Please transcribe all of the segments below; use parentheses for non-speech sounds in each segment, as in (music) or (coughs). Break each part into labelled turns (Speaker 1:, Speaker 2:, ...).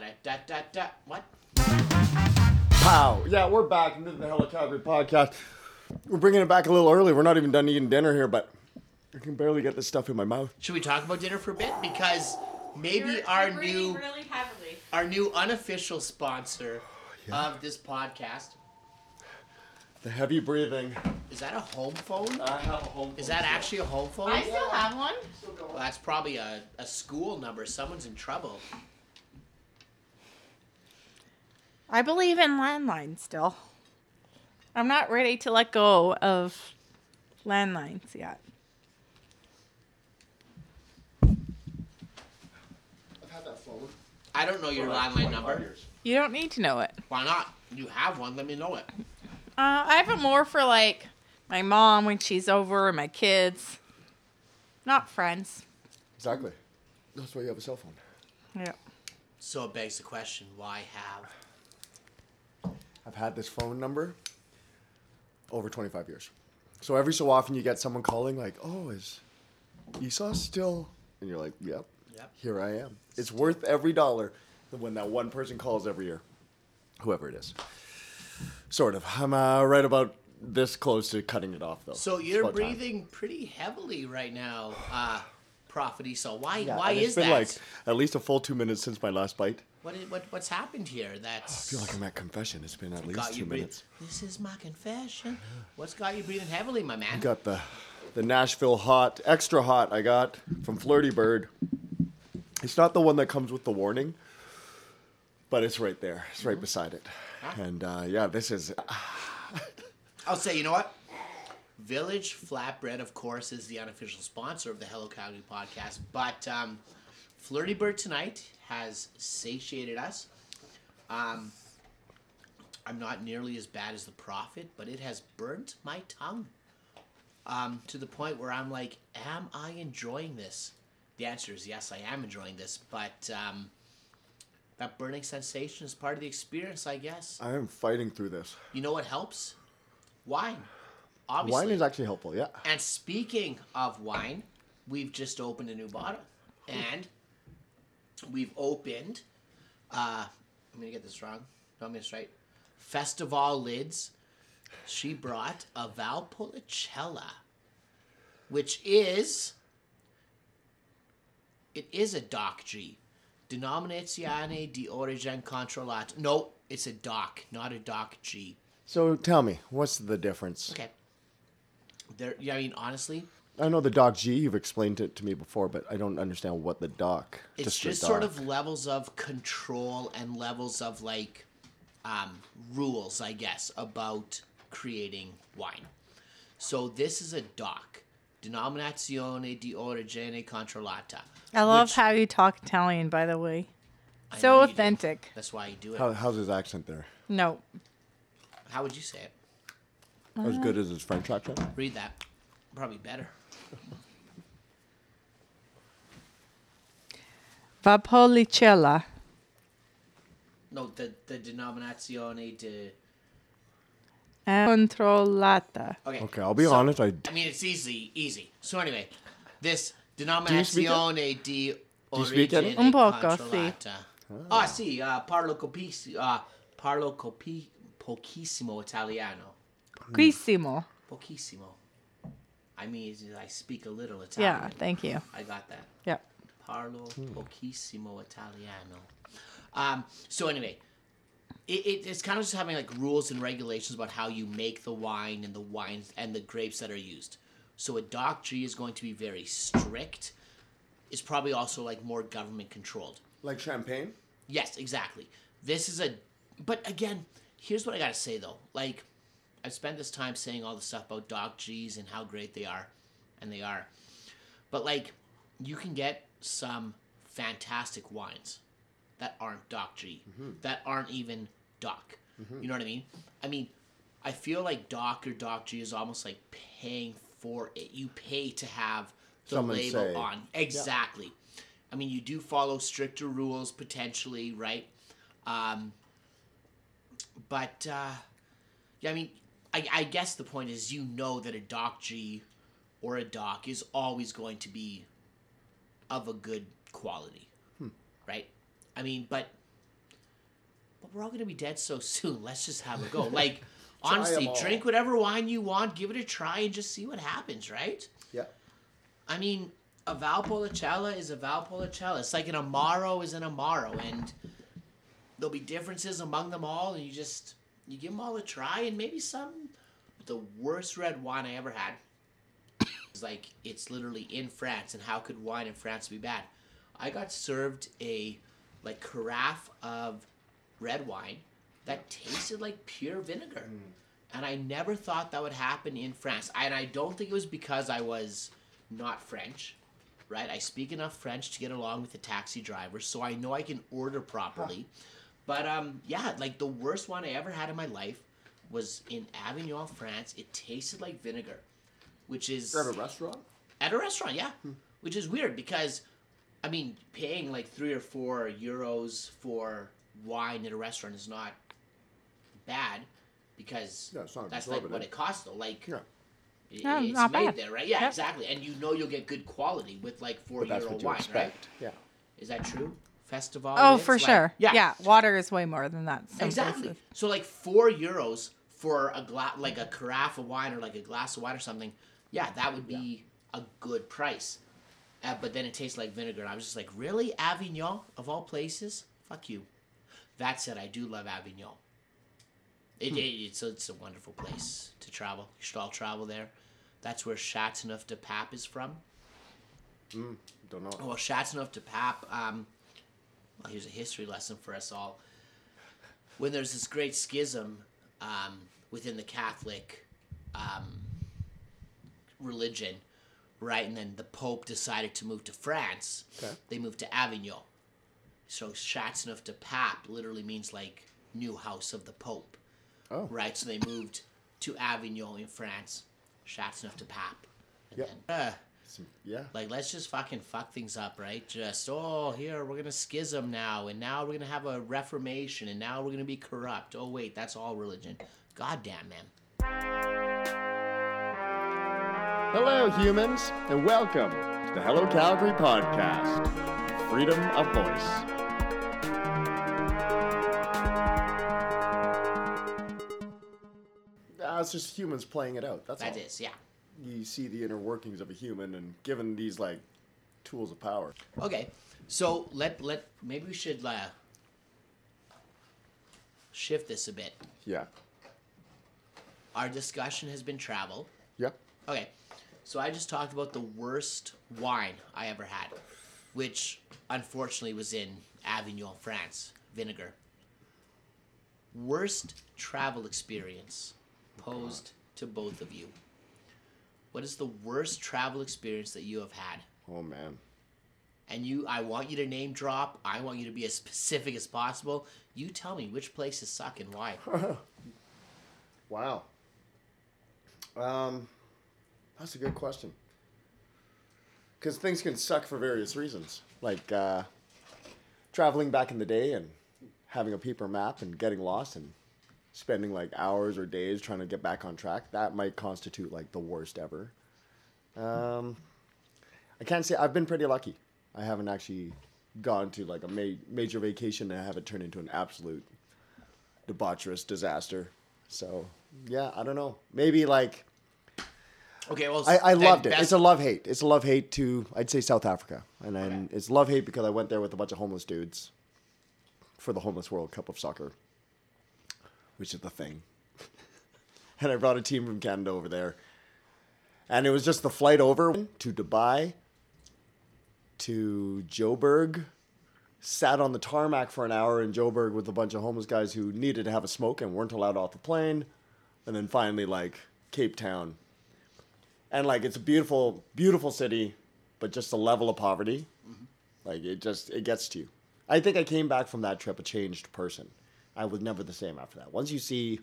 Speaker 1: Da da da da. What?
Speaker 2: Pow. Yeah, we're back into the Calgary podcast. We're bringing it back a little early. We're not even done eating dinner here, but I can barely get this stuff in my mouth.
Speaker 1: Should we talk about dinner for a bit? Because maybe
Speaker 3: You're-
Speaker 1: our new
Speaker 3: really
Speaker 1: our new unofficial sponsor of this podcast
Speaker 2: The heavy breathing.
Speaker 1: is that a home phone?
Speaker 2: I have a home.
Speaker 1: Is that actually a home phone?
Speaker 3: I still have one.
Speaker 1: Well, that's probably a, a school number. Someone's in trouble.
Speaker 3: I believe in landlines still. I'm not ready to let go of landlines yet.
Speaker 2: I've had that phone.
Speaker 1: I don't know your landline number.
Speaker 3: You don't need to know it.
Speaker 1: Why not? You have one. Let me know it.
Speaker 3: Uh, I have it more for like my mom when she's over and my kids. Not friends.
Speaker 2: Exactly. That's why you have a cell phone.
Speaker 3: Yeah.
Speaker 1: So it begs the question: Why have?
Speaker 2: I've had this phone number over 25 years. So every so often you get someone calling like, "Oh, is Esau still?" And you're like, "Yep,
Speaker 1: Yep.
Speaker 2: here I am." It's worth every dollar when that one person calls every year, whoever it is. Sort of. I'm uh, right about this close to cutting it off though.
Speaker 1: So you're
Speaker 2: about time.
Speaker 1: breathing pretty heavily right now, uh, Prophet Esau. Why?
Speaker 2: Yeah,
Speaker 1: why is
Speaker 2: it's been
Speaker 1: that?
Speaker 2: like at least a full two minutes since my last bite.
Speaker 1: What, is, what what's happened here? That's
Speaker 2: I feel like I'm at confession. It's been at least two minutes.
Speaker 1: This is my confession. What's got you breathing heavily, my man?
Speaker 2: I got the the Nashville hot, extra hot. I got from Flirty Bird. It's not the one that comes with the warning, but it's right there. It's right beside it. And uh, yeah, this is (laughs)
Speaker 1: I'll say, you know what? Village Flatbread, of course, is the unofficial sponsor of the Hello Calgary podcast. But um, Flirty Bird tonight has satiated us. Um, I'm not nearly as bad as the Prophet, but it has burnt my tongue um, to the point where I'm like, am I enjoying this? The answer is yes, I am enjoying this. But um, that burning sensation is part of the experience, I guess.
Speaker 2: I am fighting through this.
Speaker 1: You know what helps? Wine. Obviously.
Speaker 2: Wine is actually helpful. Yeah.
Speaker 1: and speaking of wine, we've just opened a new bottle. And we've opened uh I'm gonna get this wrong. No, I'm gonna straight. Festival lids. She brought a Valpolicella, which is it is a Doc G. Denominazione di origine controllata. No, it's a Doc, not a Doc G.
Speaker 2: So tell me, what's the difference?
Speaker 1: Okay. There, yeah, I mean, honestly,
Speaker 2: I know the Doc G. You've explained it to me before, but I don't understand what the Doc.
Speaker 1: it's
Speaker 2: the
Speaker 1: just sort of levels of control and levels of like um, rules, I guess, about creating wine. So this is a doc, Denominazione di Origine Controllata.
Speaker 3: I love
Speaker 1: which-
Speaker 3: how you talk Italian, by the way.
Speaker 1: I
Speaker 3: So
Speaker 1: know you do.
Speaker 3: authentic.
Speaker 1: That's why you do it.
Speaker 2: How, how's his accent there?
Speaker 3: No.
Speaker 1: How would you say it?
Speaker 2: As good as his French accent?
Speaker 1: Read that. Probably better.
Speaker 3: Vapolicella.
Speaker 1: No, the the Denominazione di.
Speaker 3: Controllata.
Speaker 1: Okay.
Speaker 2: Okay, I'll be
Speaker 1: so-
Speaker 2: honest. I
Speaker 1: I mean, it's easy, easy. So anyway, this
Speaker 2: speak
Speaker 1: denominazione di
Speaker 2: you
Speaker 1: origine
Speaker 3: Un poco,
Speaker 1: controllata. Ah, sì, uh, parlo, capissi, uh, parlo capi- pochissimo italiano.
Speaker 3: Quissimo.
Speaker 1: Pochissimo. I mean, I speak a little Italian.
Speaker 3: Yeah, thank you.
Speaker 1: I got that.
Speaker 3: Yep.
Speaker 1: Parlo pochissimo italiano. Um, so anyway, it, it, it's kind of just having like rules and regulations about how you make the wine and the wines and the grapes that are used. So a Doc G is going to be very strict. It's probably also like more government controlled.
Speaker 2: like champagne.
Speaker 1: Yes, exactly. This is a, but again, here's what I gotta say though. Like, I've spent this time saying all the stuff about Doc G's and how great they are, and they are. But like, you can get some fantastic wines that aren't Doc G, that aren't even Doc. You know what I mean? I mean, I feel like Doc or Doc G is almost like paying for it. You pay to have the
Speaker 2: Someone
Speaker 1: label
Speaker 2: say.
Speaker 1: on. Exactly. I mean, you do follow stricter rules potentially, right? Um, but uh, yeah, I mean, I, I guess the point is you know that a Doc G or a Doc is always going to be of a good quality, hmm. right? I mean, but but we're all gonna be dead so (laughs) soon. Let's just have a go. Like (laughs) honestly, drink whatever wine you want, give it a try, and just see what happens, right?
Speaker 2: Yeah.
Speaker 1: I mean, a Valpolicella is a Valpolicella. It's like an Amaro is an Amaro, and there'll be differences among them all, and you just you give them all a try, and maybe some. The worst red wine I ever had is like it's literally in France, and how could wine in France be bad? I got served a like carafe of red wine that tasted like pure vinegar. And I never thought that would happen in France. And I don't think it was because I was not French, right? I speak enough French to get along with the taxi driver, so I know I can order properly. But um, yeah, like the worst one I ever had in my life was in Avignon, France. It tasted like vinegar, which is
Speaker 2: At a restaurant?
Speaker 1: at a restaurant, yeah. Hmm. Which is weird because, I mean, paying like three or four euros for wine at a restaurant is not bad because
Speaker 2: Yeah, it's not
Speaker 1: that's like what it costs though. Like,
Speaker 2: Yeah.
Speaker 1: it-
Speaker 3: No,
Speaker 1: it's
Speaker 3: not
Speaker 1: made
Speaker 3: bad.
Speaker 1: there, right? Yeah,
Speaker 3: Yep.
Speaker 1: exactly. And you know you'll get good quality with like four
Speaker 2: But that's
Speaker 1: euro
Speaker 2: what you
Speaker 1: wine,
Speaker 2: expect.
Speaker 1: right?
Speaker 2: Yeah.
Speaker 1: Is that true? Festival.
Speaker 3: Oh, for
Speaker 1: Like-
Speaker 3: sure.
Speaker 1: Yeah.
Speaker 3: Yeah. Water is way more than that. some
Speaker 1: Exactly.
Speaker 3: places.
Speaker 1: So like four euros for a glass, like a carafe of wine or like a glass of wine or something. Yeah, that would be a good price. Uh, but then it tastes like vinegar. And I was just like, really, Avignon of all places? Fuck you. That said, I do love Avignon. It, it, it's a, it's a wonderful place to travel. You should all travel there. That's where Chateauneuf de Pape is from.
Speaker 2: Hmm, don't know.
Speaker 1: Well, Chateauneuf de Pape, um, well, here's a history lesson for us all. When there's this great schism um, within the Catholic um, religion, right, and then the Pope decided to move to France,
Speaker 2: Okay.
Speaker 1: they moved to Avignon. So Chateauneuf de Pape literally means like new house of the Pope,
Speaker 2: Oh.
Speaker 1: right? So they moved to Avignon in France, Chateauneuf de Pape. And
Speaker 2: Yep.
Speaker 1: then, uh,
Speaker 2: Some, yeah.
Speaker 1: like, let's just fucking fuck things up, right? Just, oh, here, we're gonna schism now, and now we're gonna have a reformation, and now we're gonna be corrupt. Oh, wait, that's all religion. Goddamn, man.
Speaker 2: Hello, humans, and welcome to the Hello Calgary podcast. Freedom of voice. Uh, it's just humans playing it out. That's
Speaker 1: That
Speaker 2: all.
Speaker 1: is, yeah.
Speaker 2: You see the inner workings of a human, and given these like tools of power.
Speaker 1: Okay, so let let maybe we should uh, shift this a bit.
Speaker 2: Yeah.
Speaker 1: Our discussion has been travel.
Speaker 2: Yeah.
Speaker 1: Okay, so I just talked about the worst wine I ever had, which unfortunately was in Avignon, France. Vinegar. Worst travel experience posed to both of you. What is the worst travel experience that you have had?
Speaker 2: Oh man.
Speaker 1: And you, I want you to name drop. I want you to be as (laughs) specific as possible. You tell me which places suck and why. (laughs)
Speaker 2: Wow. Um, that's a good question. Because things can suck for various reasons, like uh, traveling back in the day and having a paper map and getting lost and spending like hours or days trying to get back on track. That might constitute like the worst ever. Um, I can't say I've been pretty lucky. I haven't actually gone to like a ma- major vacation and have it turn into an absolute debaucherous disaster. So yeah, I don't know. Maybe like
Speaker 1: Okay, well,
Speaker 2: I, I loved it. It's a love hate. It's a love hate to I'd say South Africa, and then it's love hate because I went there with a bunch of homeless dudes for the homeless World Cup of soccer, which is the thing. (laughs) and I brought a team from Canada over there, and it was just the flight over to Dubai, to Joburg. Sat on the tarmac for an hour in Joburg with a bunch of homeless guys who needed to have a smoke and weren't allowed off the plane, and then finally like Cape Town. And like it's a beautiful beautiful city but just the level of poverty mm-hmm. like it just it gets to you. I think i came back from that trip a changed person. I was never the same after that. Once you see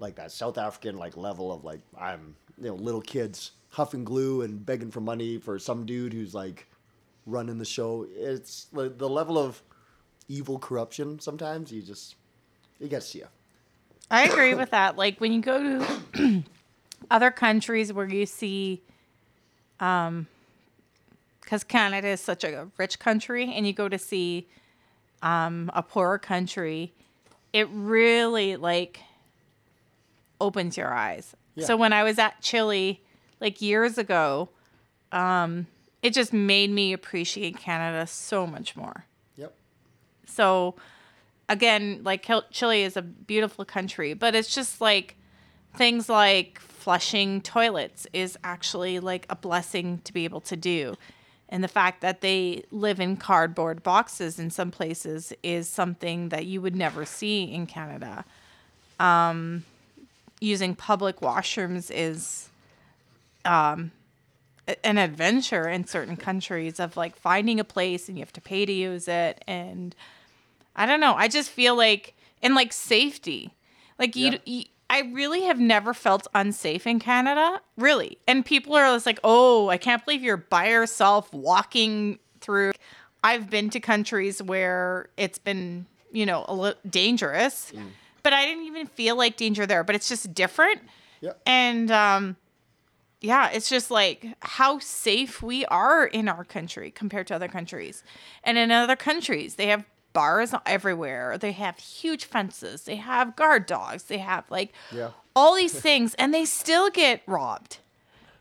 Speaker 2: like that south african like level of like i'm you know little kids huffing glue and begging for money for some dude who's like running the show it's like the level of evil corruption sometimes you just it gets to you
Speaker 3: I agree with that. Like when you go to (clears throat) other countries where you see, um, because Canada is such a rich country, and you go to see, um, a poorer country, it really like opens your eyes.
Speaker 2: Yeah.
Speaker 3: So when I was at Chile like years ago, um, it just made me appreciate Canada so much more.
Speaker 2: Yep.
Speaker 3: So again, like Chile is a beautiful country, but it's just like things like flushing toilets is actually like a blessing to be able to do. And the fact that they live in cardboard boxes in some places is something that you would never see in Canada. Um, using public washrooms is um, an adventure in certain countries of like finding a place and you have to pay to use it and I don't know. I just feel like and like safety. Like you,
Speaker 2: Yeah.
Speaker 3: you I really have never felt unsafe in Canada, really. And people are just like, "Oh, I can't believe you're by yourself walking through." I've been to countries where it's been, you know, a little dangerous, but I didn't even feel like danger there, but it's just different.
Speaker 2: Yep.
Speaker 3: And um yeah, it's just like how safe we are in our country compared to other countries. And in other countries, they have bars everywhere. They have huge fences. They have guard dogs. They have like
Speaker 2: Yeah.
Speaker 3: all these (laughs) things and they still get robbed.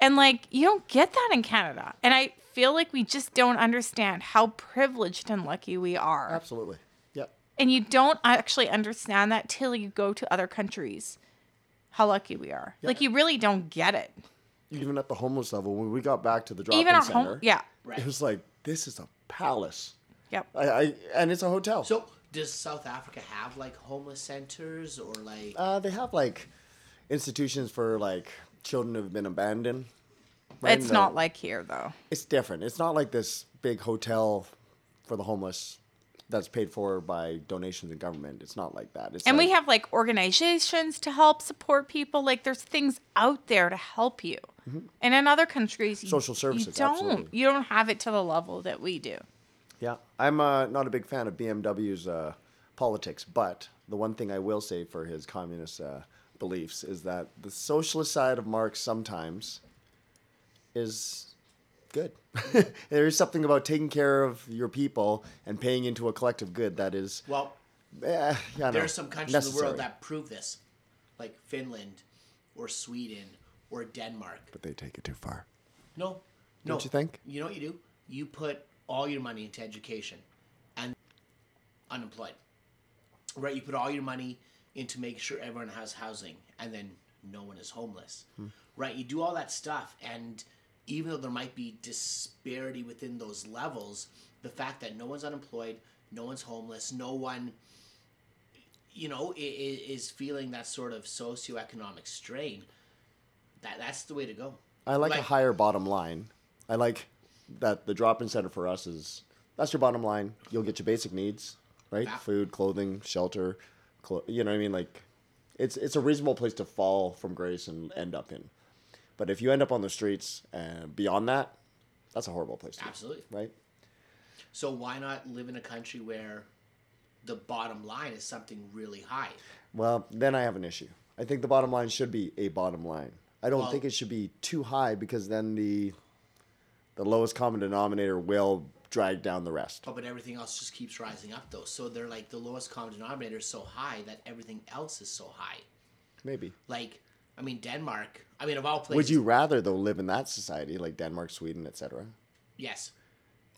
Speaker 3: And like you don't get that in Canada. And I feel like we just don't understand how privileged and lucky we are.
Speaker 2: Absolutely. Yep.
Speaker 3: And you don't actually understand that till you go to other countries. How lucky we are. Like you really don't get it.
Speaker 2: Even at the homeless level, when we got back to the drop-in
Speaker 3: Even our
Speaker 2: center,
Speaker 3: home yeah.
Speaker 1: Right.
Speaker 2: it was like this is a palace.
Speaker 3: Yep.
Speaker 2: I, I and it's a hotel.
Speaker 1: So does South Africa have like homeless centers or like?
Speaker 2: uh, they have like institutions for like children who've been abandoned. right
Speaker 3: It's
Speaker 2: the-
Speaker 3: not like here though.
Speaker 2: It's different. It's not like this big hotel for the homeless that's paid for by donations and government. It's not like that. It's
Speaker 3: And we have like organizations to help support people. Like there's things out there to help you. And in other countries,
Speaker 2: Mm-hmm. Social
Speaker 3: you
Speaker 2: services,
Speaker 3: don't.
Speaker 2: absolutely.
Speaker 3: You don't have it to the level that we do.
Speaker 2: Yeah, I'm uh, not a big fan of BMW's uh, politics, but the one thing I will say for his communist uh, beliefs is that the socialist side of Marx sometimes is good. (laughs) there is something about taking care of your people and paying into a collective good that is,
Speaker 1: well,
Speaker 2: eh,
Speaker 1: there are some countries in the world that prove this, like Finland, or Sweden, or Denmark.
Speaker 2: but they take it too far.
Speaker 1: No, no.
Speaker 2: Don't you think?
Speaker 1: You know what you do? You put all your money into education, and unemployed. Right? You put all your money into making sure everyone has housing, and then no one is homeless.
Speaker 2: Hmm.
Speaker 1: Right? You do all that stuff, and even though there might be disparity within those levels, the fact that no one's unemployed, no one's homeless, no one, you know, is feeling that sort of socioeconomic strain. That that's the way to go.
Speaker 2: I like,
Speaker 1: Like-
Speaker 2: a higher bottom line. I like that the drop-in center for us is that's your bottom line. You'll get your basic needs, right?
Speaker 1: Yeah.
Speaker 2: Food, clothing, shelter, clo- you know what I mean? Like it's it's a reasonable place to fall from grace and end up in. But if you end up on the streets and beyond that, that's a horrible place to
Speaker 1: Absolutely.
Speaker 2: be, right?
Speaker 1: So why not live in a country where the bottom line is something really high?
Speaker 2: Well, then I have an issue. I think the bottom line should be a bottom line. I don't
Speaker 1: Well-
Speaker 2: think it should be too high because then the the lowest common denominator will drag down the rest.
Speaker 1: Oh, but everything else just keeps rising up though. So they're like the lowest common denominator is so high that everything else is so high.
Speaker 2: Maybe.
Speaker 1: Like, I mean, Denmark. I mean, of all places.
Speaker 2: Would you rather though live in that society like Denmark, Sweden, etc.,
Speaker 1: Yes.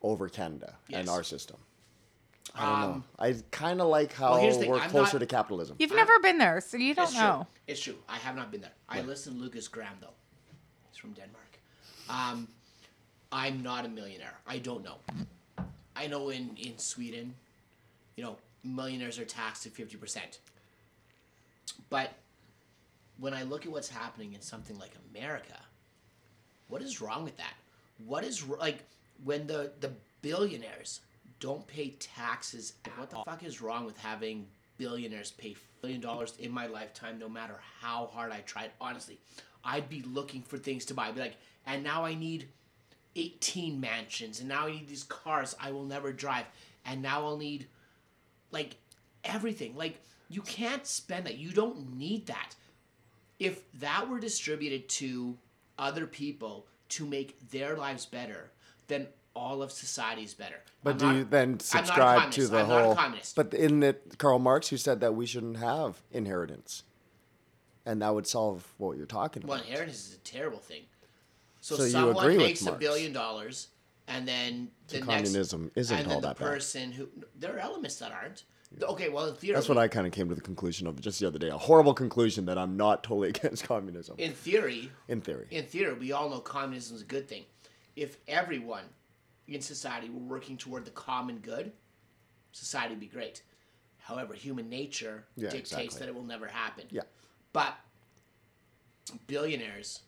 Speaker 2: over Canada and our system? I don't know.
Speaker 1: Um,
Speaker 2: I kind of like how
Speaker 1: well, here's the thing,
Speaker 2: we're
Speaker 1: I'm
Speaker 2: closer
Speaker 1: not-
Speaker 2: to capitalism.
Speaker 3: You've never been there, so you don't
Speaker 1: It's
Speaker 3: know.
Speaker 1: true. It's true. I have not been there. I listen to Lukas Graham though. He's from Denmark. Um, I'm not a millionaire. I don't know. I know in in Sweden, you know, millionaires are taxed at fifty percent. But when I look at what's happening in something like America, what is wrong with that? What is like when the the billionaires don't pay taxes? What the fuck is wrong with having billionaires pay billion dollars in my lifetime, no matter how hard I tried? Honestly, I'd be looking for things to buy. I'd be like, and now I need 18 mansions, and now I need these cars I will never drive, and now I'll need like everything. Like you can't spend that. You don't need that. If that were distributed to other people to make their lives better, then all of society is better.
Speaker 2: But
Speaker 1: I'm
Speaker 2: do
Speaker 1: not-
Speaker 2: you then
Speaker 1: I'm not a
Speaker 2: subscribe to the
Speaker 1: I'm
Speaker 2: whole?
Speaker 1: communist.
Speaker 2: But in it, Karl Marx, who said that we shouldn't have inheritance, and that would solve what you're talking
Speaker 1: Well,
Speaker 2: about.
Speaker 1: Well, inheritance is a terrible thing. So,
Speaker 2: So you
Speaker 1: someone
Speaker 2: agree with
Speaker 1: makes a billion dollars, and then the
Speaker 2: So
Speaker 1: next
Speaker 2: communism isn't
Speaker 1: and
Speaker 2: all
Speaker 1: then the
Speaker 2: that bad.
Speaker 1: person who there are elements that aren't. Okay, well, in theory,
Speaker 2: That's what I kind of came to the conclusion of just the other day. A horrible conclusion that I'm not totally (laughs) against communism.
Speaker 1: in theory,
Speaker 2: in theory.
Speaker 1: in theory, we all know communism is a good thing. If everyone in society were working toward the common good, society would be great. However, human nature
Speaker 2: Yeah,
Speaker 1: dictates
Speaker 2: exactly.
Speaker 1: that it will never happen.
Speaker 2: Yeah.
Speaker 1: But billionaires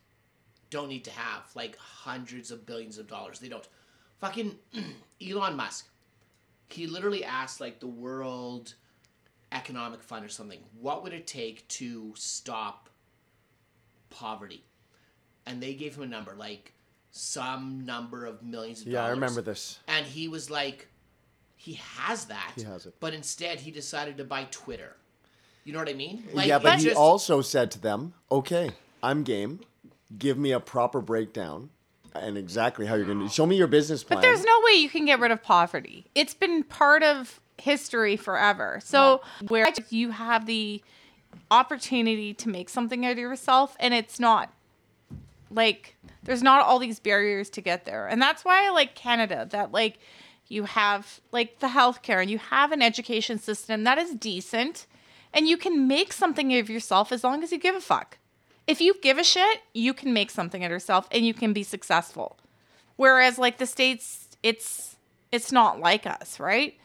Speaker 1: don't need to have like hundreds of billions of dollars. They don't. Fucking (clears throat) Elon Musk. He literally asked like the World Economic Fund or something, what would it take to stop poverty? And they gave him a number, like some number of millions of
Speaker 2: Yeah, I remember this.
Speaker 1: And he was like, he has that.
Speaker 2: He has it.
Speaker 1: But instead, he decided to buy Twitter. You know what I mean?
Speaker 2: yeah, but he
Speaker 1: just-
Speaker 2: also said to them, "Okay, I'm game. Give me a proper breakdown and exactly how you're going to show me your business plan."
Speaker 3: But there's no way you can get rid of poverty. It's been part of history forever. So where you have the opportunity to make something out of yourself and it's not like there's not all these barriers to get there. And that's why I like Canada that like you have like the healthcare and you have an education system that is decent and you can make something of yourself as long as you give a fuck. If you give a shit, you can make something of yourself and you can be successful. Whereas like the states, it's it's not like us, right?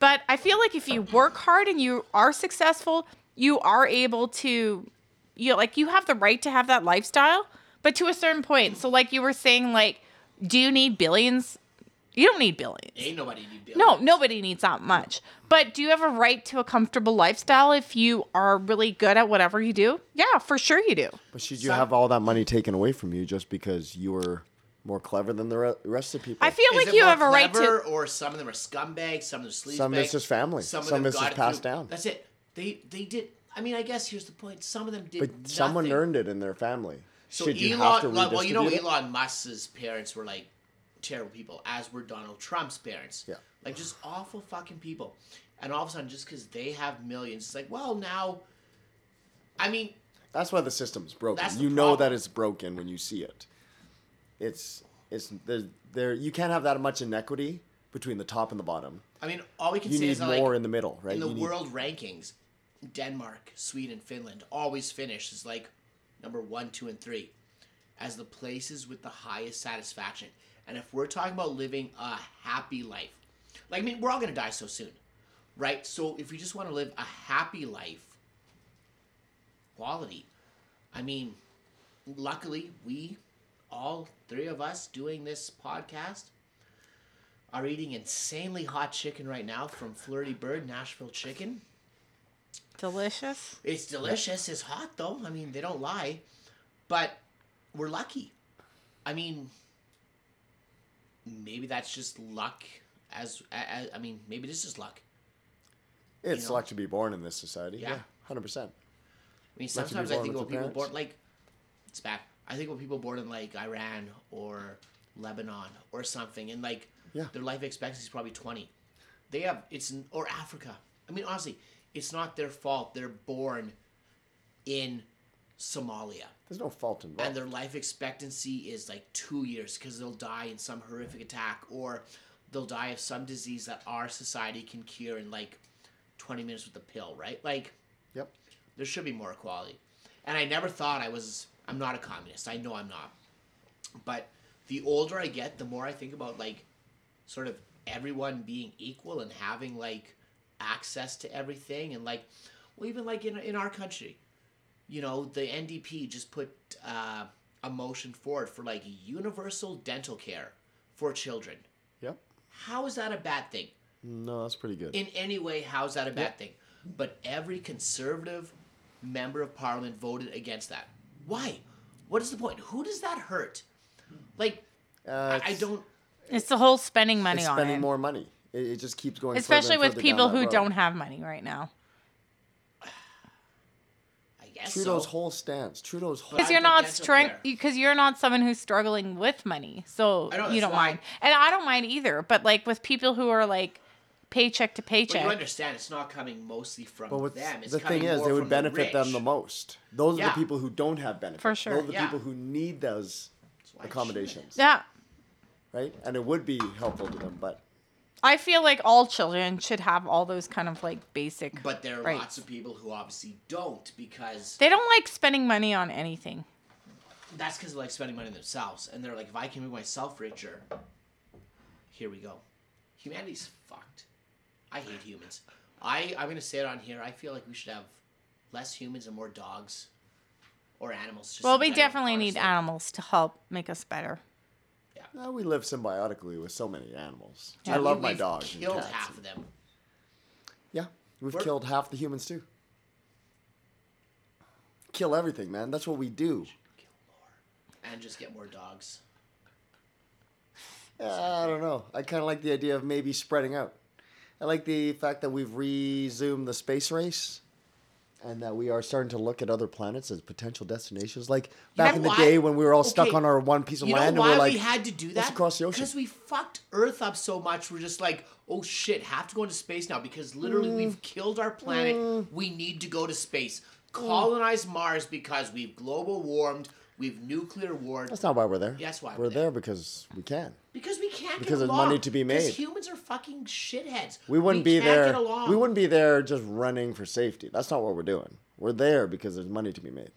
Speaker 3: But I feel like if you work hard and you are successful, you are able to you like you have the right to have that lifestyle, but to a certain point. So like you were saying like do you need billions? You don't need billions.
Speaker 1: Ain't nobody need billions.
Speaker 3: No, nobody needs that much. But do you have a right to a comfortable lifestyle if you are really good at whatever you do? Yeah, for sure you do.
Speaker 2: But should you
Speaker 1: Some-
Speaker 2: have all that money taken away from you just because you were more clever than the re- rest of the people?
Speaker 3: I feel
Speaker 1: Is
Speaker 3: like
Speaker 1: it
Speaker 3: you
Speaker 1: more
Speaker 3: have a right to
Speaker 1: Or some of them are scumbags. Some of them are sleazebags.
Speaker 2: Some of it's just family.
Speaker 1: Some of
Speaker 2: Some
Speaker 1: them
Speaker 2: of it's just passed
Speaker 1: through-
Speaker 2: down.
Speaker 1: That's it. They they did. I mean, I guess here's the point. Some of them did.
Speaker 2: but someone earned it in their family.
Speaker 1: So
Speaker 2: should you
Speaker 1: Elon,
Speaker 2: have to
Speaker 1: well, well, you know,
Speaker 2: it?
Speaker 1: Elon Musk's parents were like terrible people, as were Donald Trump's parents.
Speaker 2: Yeah.
Speaker 1: Like just awful fucking people. And all of a sudden, just because they have millions, it's like, well, now. I mean,
Speaker 2: That's why the system's broken.
Speaker 1: The
Speaker 2: you know that it's broken when you see it. It's it's there. There you can't have that much inequity between the top and the bottom.
Speaker 1: I mean, all we can
Speaker 2: You
Speaker 1: say
Speaker 2: need
Speaker 1: is
Speaker 2: more
Speaker 1: like,
Speaker 2: in the middle, right?
Speaker 1: in the
Speaker 2: You need-
Speaker 1: world rankings, Denmark, Sweden, Finland always finish as like number one, two, and three as the places with the highest satisfaction. And if we're talking about living a happy life, like I mean, we're all gonna die so soon, right? So if we just want to live a happy life, quality, I mean, luckily we, all three of us doing this podcast, are eating insanely hot chicken right now from Flirty Bird Nashville Chicken.
Speaker 3: delicious.
Speaker 1: It's delicious. It's hot though. I mean, they don't lie, but we're lucky. I mean, maybe that's just luck. As, as I mean, maybe this is luck.
Speaker 2: It's
Speaker 1: you know?
Speaker 2: luck to be born in this society.
Speaker 1: Yeah.
Speaker 2: Yeah, hundred percent.
Speaker 1: I mean,
Speaker 2: Luck to be
Speaker 1: sometimes I think about
Speaker 2: your
Speaker 1: people born like it's bad. I think about people born in like Iran or Lebanon or something, and like
Speaker 2: Yeah.
Speaker 1: their life expectancy is probably twenty. They have it's or Africa. I mean, honestly, it's not their fault. They're born in Somalia.
Speaker 2: There's no fault involved.
Speaker 1: and their life expectancy is like two years because they'll die in some horrific attack or they'll die of some disease that our society can cure in like 20 minutes with a pill right like
Speaker 2: yep.
Speaker 1: there should be more equality and i never thought i was i'm not a communist i know i'm not but the older i get the more i think about like sort of everyone being equal and having like access to everything and like well even like in, in our country you know the ndp just put uh, a motion forward for like universal dental care for children
Speaker 2: Yep.
Speaker 1: how is that a bad thing
Speaker 2: No, that's pretty good.
Speaker 1: in any way, how's that a bad thing? But every conservative member of parliament voted against that. Why? What is the point? Who does that hurt? Like,
Speaker 2: Uh,
Speaker 1: I, I don't.
Speaker 3: It's the whole spending money
Speaker 2: It's
Speaker 3: on
Speaker 2: spending more money. It, it just keeps going.
Speaker 3: Especially
Speaker 2: and
Speaker 3: with
Speaker 2: further
Speaker 3: people
Speaker 2: down that
Speaker 3: who
Speaker 2: road.
Speaker 3: don't have money right now.
Speaker 1: I guess
Speaker 2: Trudeau's
Speaker 1: so.
Speaker 2: whole stance. Trudeau's whole.
Speaker 3: because you're not
Speaker 1: that's
Speaker 3: strong because you're not someone who's struggling with money so
Speaker 1: I know,
Speaker 3: you don't
Speaker 1: why-
Speaker 3: mind and i don't mind either but like with people who are like paycheck to
Speaker 1: But you understand, it's not coming mostly from
Speaker 2: But what's,
Speaker 1: them. It's
Speaker 2: the thing is,
Speaker 1: more
Speaker 2: they would benefit
Speaker 1: the
Speaker 2: them the most. Those are
Speaker 1: Yeah.
Speaker 2: the people who don't have benefits.
Speaker 3: For sure.
Speaker 2: Those are the
Speaker 1: Yeah.
Speaker 2: people who need those accommodations,
Speaker 3: yeah
Speaker 2: right? And it would be helpful to them, but
Speaker 3: i feel like all children should have all those kind of like basic
Speaker 1: But there are
Speaker 3: rights.
Speaker 1: lots of people who obviously don't because
Speaker 3: they don't like spending money on anything
Speaker 1: that's because they like spending money on themselves. And they're like, if I can make myself richer, here we go. Humanity's fucked. I hate humans. I, I'm going to say it on here. I feel like we should have less humans and more dogs or animals. Just
Speaker 3: well we definitely need animals to help make us better
Speaker 2: uh, we live symbiotically with so many animals. I love my dogs.
Speaker 1: Killed half
Speaker 2: and-
Speaker 1: of them.
Speaker 2: Yeah, we've
Speaker 1: We're-
Speaker 2: killed half the humans too. Kill everything, man. That's what we do.
Speaker 1: And just get more dogs.
Speaker 2: Uh, I don't know. I kind of like the idea of maybe spreading out. I like the fact that we've resumed the space race and that we are starting to look at other planets as potential destinations. Like back
Speaker 1: know
Speaker 2: in the
Speaker 1: why?
Speaker 2: day when we were all stuck
Speaker 1: Okay,
Speaker 2: on our one piece of
Speaker 1: You know
Speaker 2: land
Speaker 1: why
Speaker 2: and we're like,
Speaker 1: we had to do that?
Speaker 2: across the ocean.
Speaker 1: Because we fucked Earth up so much. We're just like, oh shit, have to go into space now because literally
Speaker 2: Mm.
Speaker 1: we've killed our planet. We need to go to space. Colonize Mars because we've global warmed. We've nuclear warmed.
Speaker 2: That's not why we're there.
Speaker 1: Yes, why
Speaker 2: we're
Speaker 1: we're
Speaker 2: there
Speaker 1: there.
Speaker 2: because we can.
Speaker 1: Because we can't
Speaker 2: Because
Speaker 1: get
Speaker 2: there's
Speaker 1: along.
Speaker 2: money to be
Speaker 1: Because
Speaker 2: made.
Speaker 1: humans are fucking shitheads.
Speaker 2: We wouldn't
Speaker 1: we
Speaker 2: be
Speaker 1: can't
Speaker 2: there.
Speaker 1: Get along.
Speaker 2: We wouldn't be there just running for safety. That's not what we're doing. We're there because there's money to be made.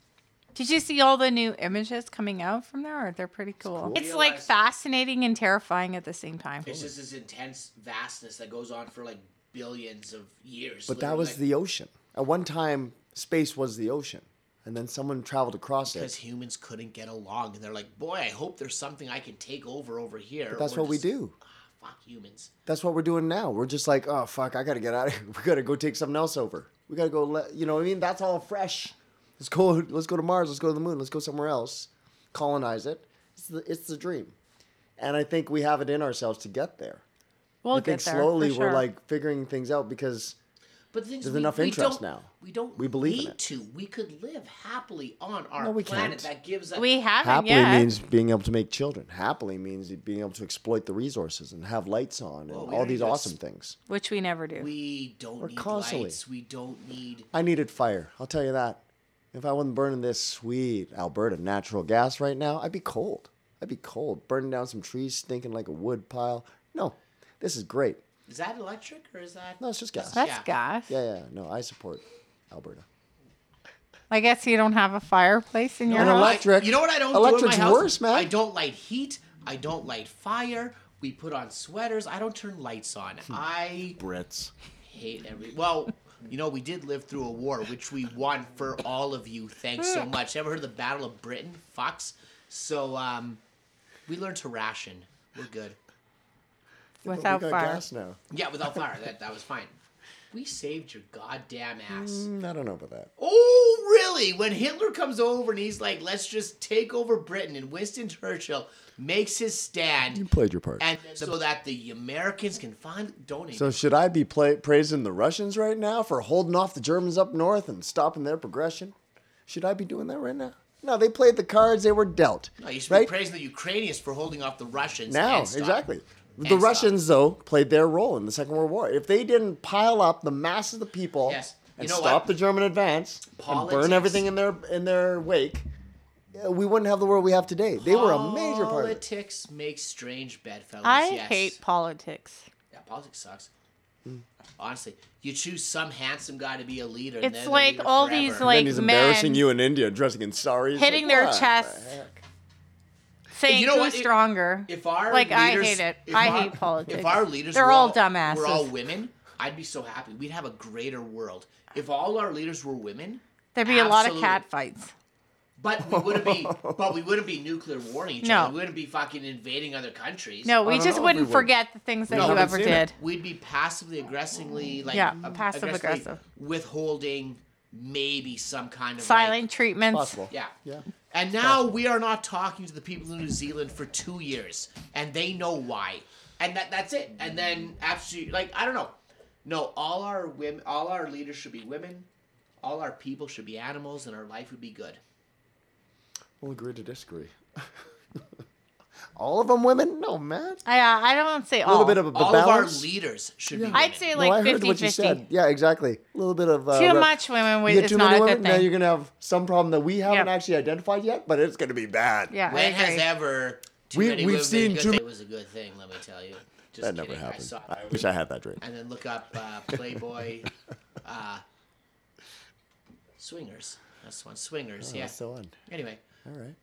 Speaker 3: Did you see all the new images coming out from there? They're pretty cool.
Speaker 2: cool.
Speaker 3: It's like fascinating and terrifying at the same time.
Speaker 1: It's just this intense vastness that goes on for like billions of years.
Speaker 2: But that was
Speaker 1: like-
Speaker 2: the ocean. At one time, space was the ocean, and then someone traveled across
Speaker 1: because
Speaker 2: it.
Speaker 1: humans couldn't get along, and they're like, "Boy, I hope there's something I can take over over here."
Speaker 2: But that's
Speaker 1: or
Speaker 2: what we do.
Speaker 1: Ah, fuck humans.
Speaker 2: That's what we're doing now. We're just like, oh fuck, I gotta get out of here. (laughs) We gotta go take something else over. We gotta go. Let, you know what I mean? That's all fresh. Let's go. Let's go to Mars. Let's go to the moon. Let's go somewhere else. Colonize it. It's the, it's the dream, and I think we have it in ourselves to get there.
Speaker 3: We'll
Speaker 2: I
Speaker 3: get
Speaker 2: think
Speaker 3: there.
Speaker 2: slowly
Speaker 3: for
Speaker 2: we're like figuring things out because
Speaker 1: But the thing is,
Speaker 2: There's
Speaker 1: we,
Speaker 2: enough
Speaker 1: we
Speaker 2: interest
Speaker 1: don't,
Speaker 2: now.
Speaker 1: We don't
Speaker 2: We believe in
Speaker 1: need
Speaker 2: it.
Speaker 1: to. We could live happily on our
Speaker 2: No, we
Speaker 1: planet
Speaker 2: can't.
Speaker 1: that gives us.
Speaker 3: we haven't
Speaker 2: happily
Speaker 3: yet.
Speaker 2: means being able to make children. Happily means being able to exploit the resources and have lights on and
Speaker 1: Well, we
Speaker 2: all
Speaker 1: don't
Speaker 2: these
Speaker 1: even
Speaker 2: awesome
Speaker 1: s-
Speaker 2: things.
Speaker 3: which we never do.
Speaker 1: we don't
Speaker 2: We're
Speaker 1: need
Speaker 2: constantly-
Speaker 1: lights. We don't need.
Speaker 2: I needed fire. I'll tell you that. If I wasn't burning this sweet Alberta natural gas right now, I'd be cold. I'd be cold. Burning down some trees, stinking like a wood pile. No, this is great.
Speaker 1: Is that electric or is that?
Speaker 2: No, it's just gas.
Speaker 3: That's
Speaker 1: yeah.
Speaker 3: gas.
Speaker 2: Yeah, yeah. No, I support Alberta.
Speaker 3: I guess you don't have a fireplace in your
Speaker 2: And
Speaker 3: house.
Speaker 2: electric-
Speaker 1: You know what I don't
Speaker 2: electric's
Speaker 1: do in my house?
Speaker 2: worse, man.
Speaker 1: I don't light heat. I don't light fire. We put on sweaters. I don't turn lights on.
Speaker 2: Hmm.
Speaker 1: I
Speaker 2: Brits.
Speaker 1: hate every. Well, you know, we did live through a war, which we won for all of you. Thanks so much. Ever heard of the Battle of Britain? Fucks. So, um, we learned to ration. We're good.
Speaker 3: Without
Speaker 2: we got
Speaker 3: fire.
Speaker 2: gas now.
Speaker 1: Yeah, without fire, that that was fine. We saved your goddamn ass.
Speaker 2: Mm, I don't know about that.
Speaker 1: Oh, really? When Hitler comes over and he's like, "Let's just take over Britain," and Winston Churchill makes his stand,
Speaker 2: You played your part.
Speaker 1: and so that the Americans can find donate.
Speaker 2: So should I be pla praising the Russians right now for holding off the Germans up north and stopping their progression? Should I be doing that right now? No, they played the cards they were dealt.
Speaker 1: no, you should
Speaker 2: right
Speaker 1: be praising the Ukrainians for holding off the Russians.
Speaker 2: now,
Speaker 1: and stop- and
Speaker 2: The
Speaker 1: stop.
Speaker 2: Russians, though, played their role in the Second World War. If they didn't pile up the masses of the people
Speaker 1: Yes.
Speaker 2: And stop
Speaker 1: what?
Speaker 2: the German advance and burn everything in their in their wake, uh, we wouldn't have the world we have today. They were a major part.
Speaker 1: Politics makes strange bedfellows.
Speaker 3: I
Speaker 1: yes.
Speaker 3: hate politics.
Speaker 1: Yeah, politics sucks.
Speaker 2: Hmm.
Speaker 1: Honestly, you choose some handsome guy to be a leader.
Speaker 3: It's
Speaker 1: and they're
Speaker 3: like all
Speaker 1: forever.
Speaker 3: these,
Speaker 2: And
Speaker 3: like,
Speaker 2: then he's embarrassing you in India, dressing in saris,
Speaker 3: hitting
Speaker 2: like,
Speaker 3: their
Speaker 2: what the
Speaker 3: chests.
Speaker 2: heck?
Speaker 3: Saying
Speaker 1: You know
Speaker 3: who's
Speaker 1: what?
Speaker 3: Stronger.
Speaker 1: If our
Speaker 3: Like, I hate it. I
Speaker 1: our-
Speaker 3: hate politics.
Speaker 1: If our leaders
Speaker 3: They're
Speaker 1: were
Speaker 3: all
Speaker 1: Were all women. I'd be so happy. We'd have a greater world. If all our leaders were women,
Speaker 3: There'd be a lot of
Speaker 1: absolutely.
Speaker 3: cat fights.
Speaker 1: But we wouldn't be. (laughs) but we wouldn't be nuclear warring each
Speaker 3: No.
Speaker 1: other. We wouldn't be fucking invading other countries.
Speaker 3: No, we just
Speaker 2: know
Speaker 3: wouldn't
Speaker 2: we would.
Speaker 3: forget the things that
Speaker 1: No,
Speaker 3: you ever
Speaker 2: seen it.
Speaker 3: did.
Speaker 1: we'd be passively aggressively like
Speaker 3: Yeah,
Speaker 1: uh,
Speaker 3: passive
Speaker 1: aggressively
Speaker 3: aggressive.
Speaker 1: withholding maybe some kind of
Speaker 3: Silent
Speaker 1: like,
Speaker 3: treatments.
Speaker 2: Possible.
Speaker 1: yeah.
Speaker 2: Yeah.
Speaker 1: And now we are not talking to the people in New Zealand for two years, and they know why, and that that's it. And then absolutely, like I don't know, no, all our women, all our leaders should be women, all our people should be animals and our life would be good.
Speaker 2: We'll agree to disagree. (laughs) All of them women? No, man.
Speaker 3: I, uh, I don't say
Speaker 2: A
Speaker 3: all.
Speaker 2: little bit of a
Speaker 1: all
Speaker 2: balance.
Speaker 1: of our leaders should be women.
Speaker 3: I'd say
Speaker 2: no,
Speaker 3: like
Speaker 2: I heard
Speaker 3: 50
Speaker 2: what you
Speaker 3: 50.
Speaker 2: said. Yeah, exactly. A little bit of uh,
Speaker 3: Too
Speaker 2: rep-
Speaker 3: much women
Speaker 2: You
Speaker 3: with
Speaker 2: get
Speaker 3: is
Speaker 2: too
Speaker 3: not
Speaker 2: many
Speaker 3: a
Speaker 2: women,
Speaker 3: good
Speaker 2: now
Speaker 3: thing.
Speaker 2: you're gonna have some problem that we haven't
Speaker 3: Yep.
Speaker 2: actually identified yet, but it's gonna be bad.
Speaker 3: Yeah, I
Speaker 1: when has
Speaker 3: agree.
Speaker 1: ever too
Speaker 2: We-
Speaker 1: many
Speaker 2: we've
Speaker 1: women
Speaker 2: seen
Speaker 1: been a good
Speaker 2: too
Speaker 1: thing? It was a good thing, let me tell you. Just
Speaker 2: That never
Speaker 1: kidding. I
Speaker 2: happened.
Speaker 1: saw
Speaker 2: I wish I had that dream.
Speaker 1: and then look up uh, Playboy (laughs) uh, Swingers. That's the one. Swingers,
Speaker 2: Oh,
Speaker 1: yeah.
Speaker 2: that's the one.
Speaker 1: Anyway,
Speaker 2: All right.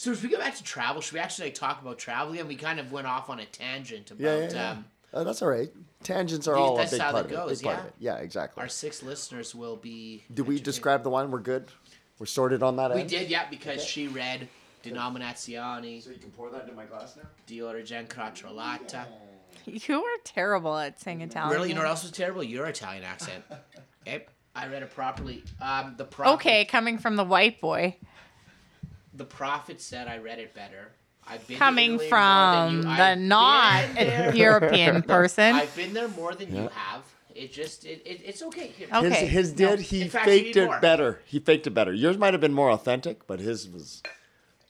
Speaker 1: So if we go back to travel, should we actually like, talk about travel again? We kind of went off on a tangent about
Speaker 2: Yeah, yeah, yeah.
Speaker 1: Um,
Speaker 2: Uh, that's all right. Tangents are
Speaker 1: These-
Speaker 2: all a
Speaker 1: that's
Speaker 2: big
Speaker 1: how
Speaker 2: part
Speaker 1: it
Speaker 2: of it.
Speaker 1: goes,
Speaker 2: Big part of
Speaker 1: yeah.
Speaker 2: it. Yeah, exactly.
Speaker 1: our six listeners will be.
Speaker 2: Did we describe the one? We're good. We're sorted on that
Speaker 1: We
Speaker 2: end.
Speaker 1: did, yeah, because she read Denominazione So
Speaker 2: you can pour that into my glass now.
Speaker 1: di Origine Crotrolata. (laughs)
Speaker 3: You are terrible at saying Italian.
Speaker 1: Really, you know what else was terrible? Your Italian accent. (laughs) Okay, I read it properly. Um, the prophet,
Speaker 3: Okay, coming from the white boy.
Speaker 1: The prophet said I read it better. I've been
Speaker 3: Coming from the
Speaker 1: I've
Speaker 3: not
Speaker 1: been there. (laughs)
Speaker 3: European (laughs) person.
Speaker 1: I've been there more than you have. It just it, it it's okay. Here.
Speaker 3: Okay.
Speaker 2: His, his
Speaker 3: no.
Speaker 2: did. He
Speaker 1: fact,
Speaker 2: faked it
Speaker 1: more.
Speaker 2: better. He faked it better. Yours might have been more authentic, but his was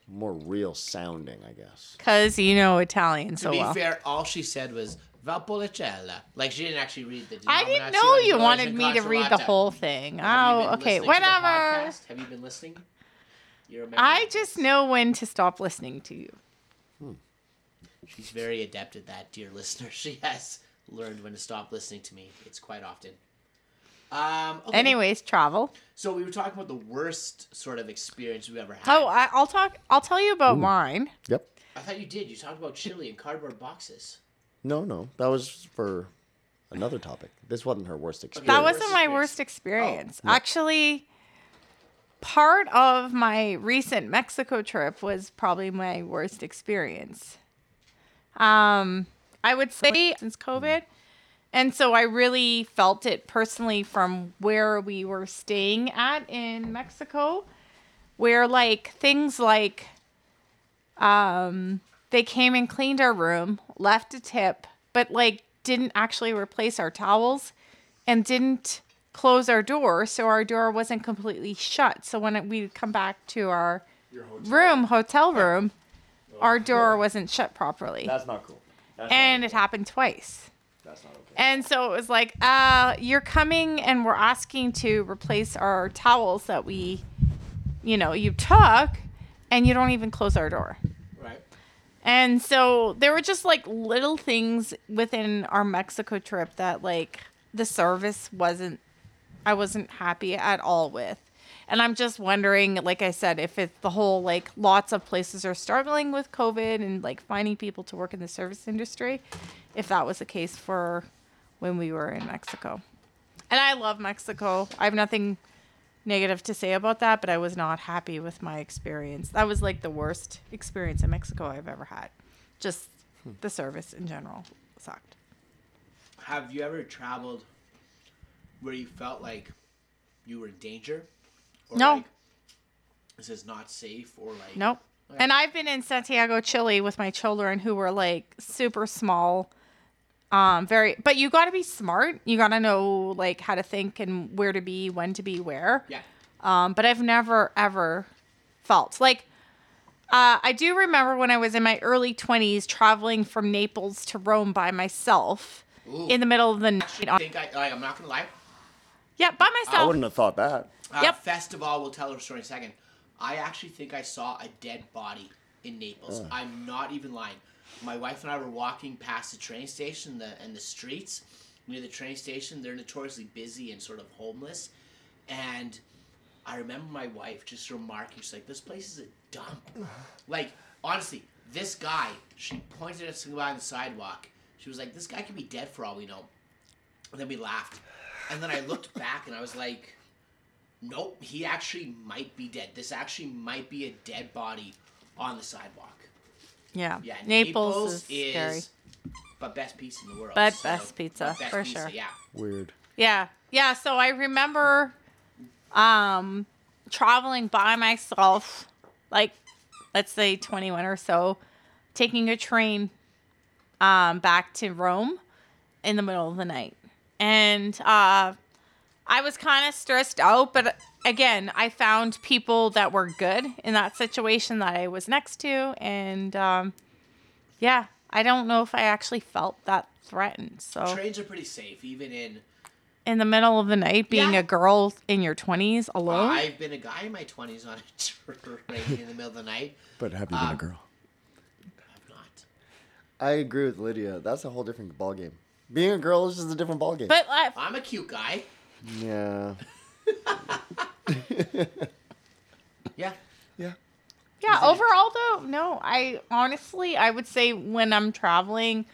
Speaker 2: more real sounding, I guess.
Speaker 3: Because you know Italian so
Speaker 1: To
Speaker 3: so
Speaker 1: be
Speaker 3: well.
Speaker 1: fair, all she said was Valpolicella. Like she didn't actually read the.
Speaker 3: I didn't know you wanted me to read the whole thing.
Speaker 1: Have you
Speaker 3: Oh,
Speaker 1: been
Speaker 3: okay,
Speaker 1: listening to the
Speaker 3: whatever.
Speaker 1: Have you been listening? You're a
Speaker 3: I just know when to stop listening to you. Hmm.
Speaker 1: She's very adept at that, dear listener. (laughs) She has learned when to stop listening to me. It's quite often. Um, okay.
Speaker 3: Anyways, travel.
Speaker 1: so we were talking about the worst sort of experience we've ever had.
Speaker 3: Oh, I, I'll talk. I'll tell you about mine.
Speaker 2: Yep.
Speaker 1: I thought you did. You talked about Chile and cardboard boxes.
Speaker 2: No, no, that was for another topic. This wasn't her worst experience.
Speaker 3: That wasn't my
Speaker 1: experience.
Speaker 3: worst experience. Actually, part of my recent Mexico trip was probably my worst experience. Um, I would say since COVID. And so I really felt it personally from where we were staying at in Mexico, where like things like um they came and cleaned our room, left a tip, but like didn't actually replace our towels and didn't close our door, so our door wasn't completely shut. So when we come back to our room, hotel room, our door wasn't shut properly.
Speaker 2: That's not cool. That's
Speaker 3: And
Speaker 2: not
Speaker 3: it happened twice.
Speaker 2: That's not okay.
Speaker 3: And so it was like, uh, you're coming and we're asking to replace our towels that we, you know, you took, and you don't even close our door.
Speaker 1: Right.
Speaker 3: And so there were just like little things within our Mexico trip that like the service wasn't I wasn't happy at all with. And I'm just wondering, like I said, if it's the whole like lots of places are struggling with COVID and like finding people to work in the service industry, if that was the case for when we were in Mexico. And I love Mexico. I have nothing negative to say about that, but I was not happy with my experience. That was like the worst experience in Mexico I've ever had. Just hmm. the service in general sucked.
Speaker 1: Have you ever traveled where you felt like you were in danger? Or
Speaker 3: No.
Speaker 1: Like, this is not safe, or like.
Speaker 3: Nope. And I've been in Santiago, Chile with my children who were like super small. Um, very, but you got to be smart. You got to know like how to think and where to be, when to be where.
Speaker 1: Yeah.
Speaker 3: Um, but I've never ever felt like uh, I do remember when I was in my early 20s traveling from Naples to Rome by myself
Speaker 1: Ooh.
Speaker 3: in the middle of the night.
Speaker 1: I think I, I'm not gonna lie.
Speaker 3: Yeah, by myself.
Speaker 2: I wouldn't have thought that.
Speaker 1: Uh,
Speaker 3: Yep.
Speaker 1: Festival, we'll tell her story in a second. I actually think I saw a dead body in Naples. I'm not even lying. My wife and I were walking past the train station the, and the streets near the train station. They're notoriously busy and sort of homeless. And I remember my wife just remarking, she's like, this place is a dump. (sighs) like, honestly, this guy, she pointed at some guy on the sidewalk. She was like, this guy could be dead for all we know. And then we laughed. And then I looked back and I was like, nope, he actually might be dead. This actually might be a dead body on the sidewalk.
Speaker 3: yeah.
Speaker 1: Yeah,
Speaker 3: Naples, is, scary.
Speaker 1: but best pizza in the world.
Speaker 3: But best pizza,
Speaker 1: but best
Speaker 3: for
Speaker 1: pizza,
Speaker 3: sure.
Speaker 1: Yeah.
Speaker 2: Weird.
Speaker 3: Yeah. Yeah. So I remember um traveling by myself, like let's say 21 or so, taking a train um back to Rome in the middle of the night. And uh I was kind of stressed out, but again, I found people that were good in that situation that I was next to, and um, yeah, I don't know if I actually felt that threatened. So
Speaker 1: Trains are pretty safe, even in.
Speaker 3: in the middle of the night, being
Speaker 1: Yeah.
Speaker 3: a girl in your twenties alone,
Speaker 1: I've been a guy in my twenties on a (laughs) train in the middle of the night.
Speaker 2: But have you been a
Speaker 1: Um,
Speaker 2: girl?
Speaker 1: I've not.
Speaker 2: I agree with Lydia. That's a whole different ball game. Being a girl is just a different ballgame.
Speaker 3: but I,
Speaker 1: I'm a cute guy.
Speaker 2: yeah,
Speaker 1: Yeah.
Speaker 2: yeah.
Speaker 3: Yeah,
Speaker 1: Is it-
Speaker 3: overall though, no. I honestly, I would say when I'm traveling,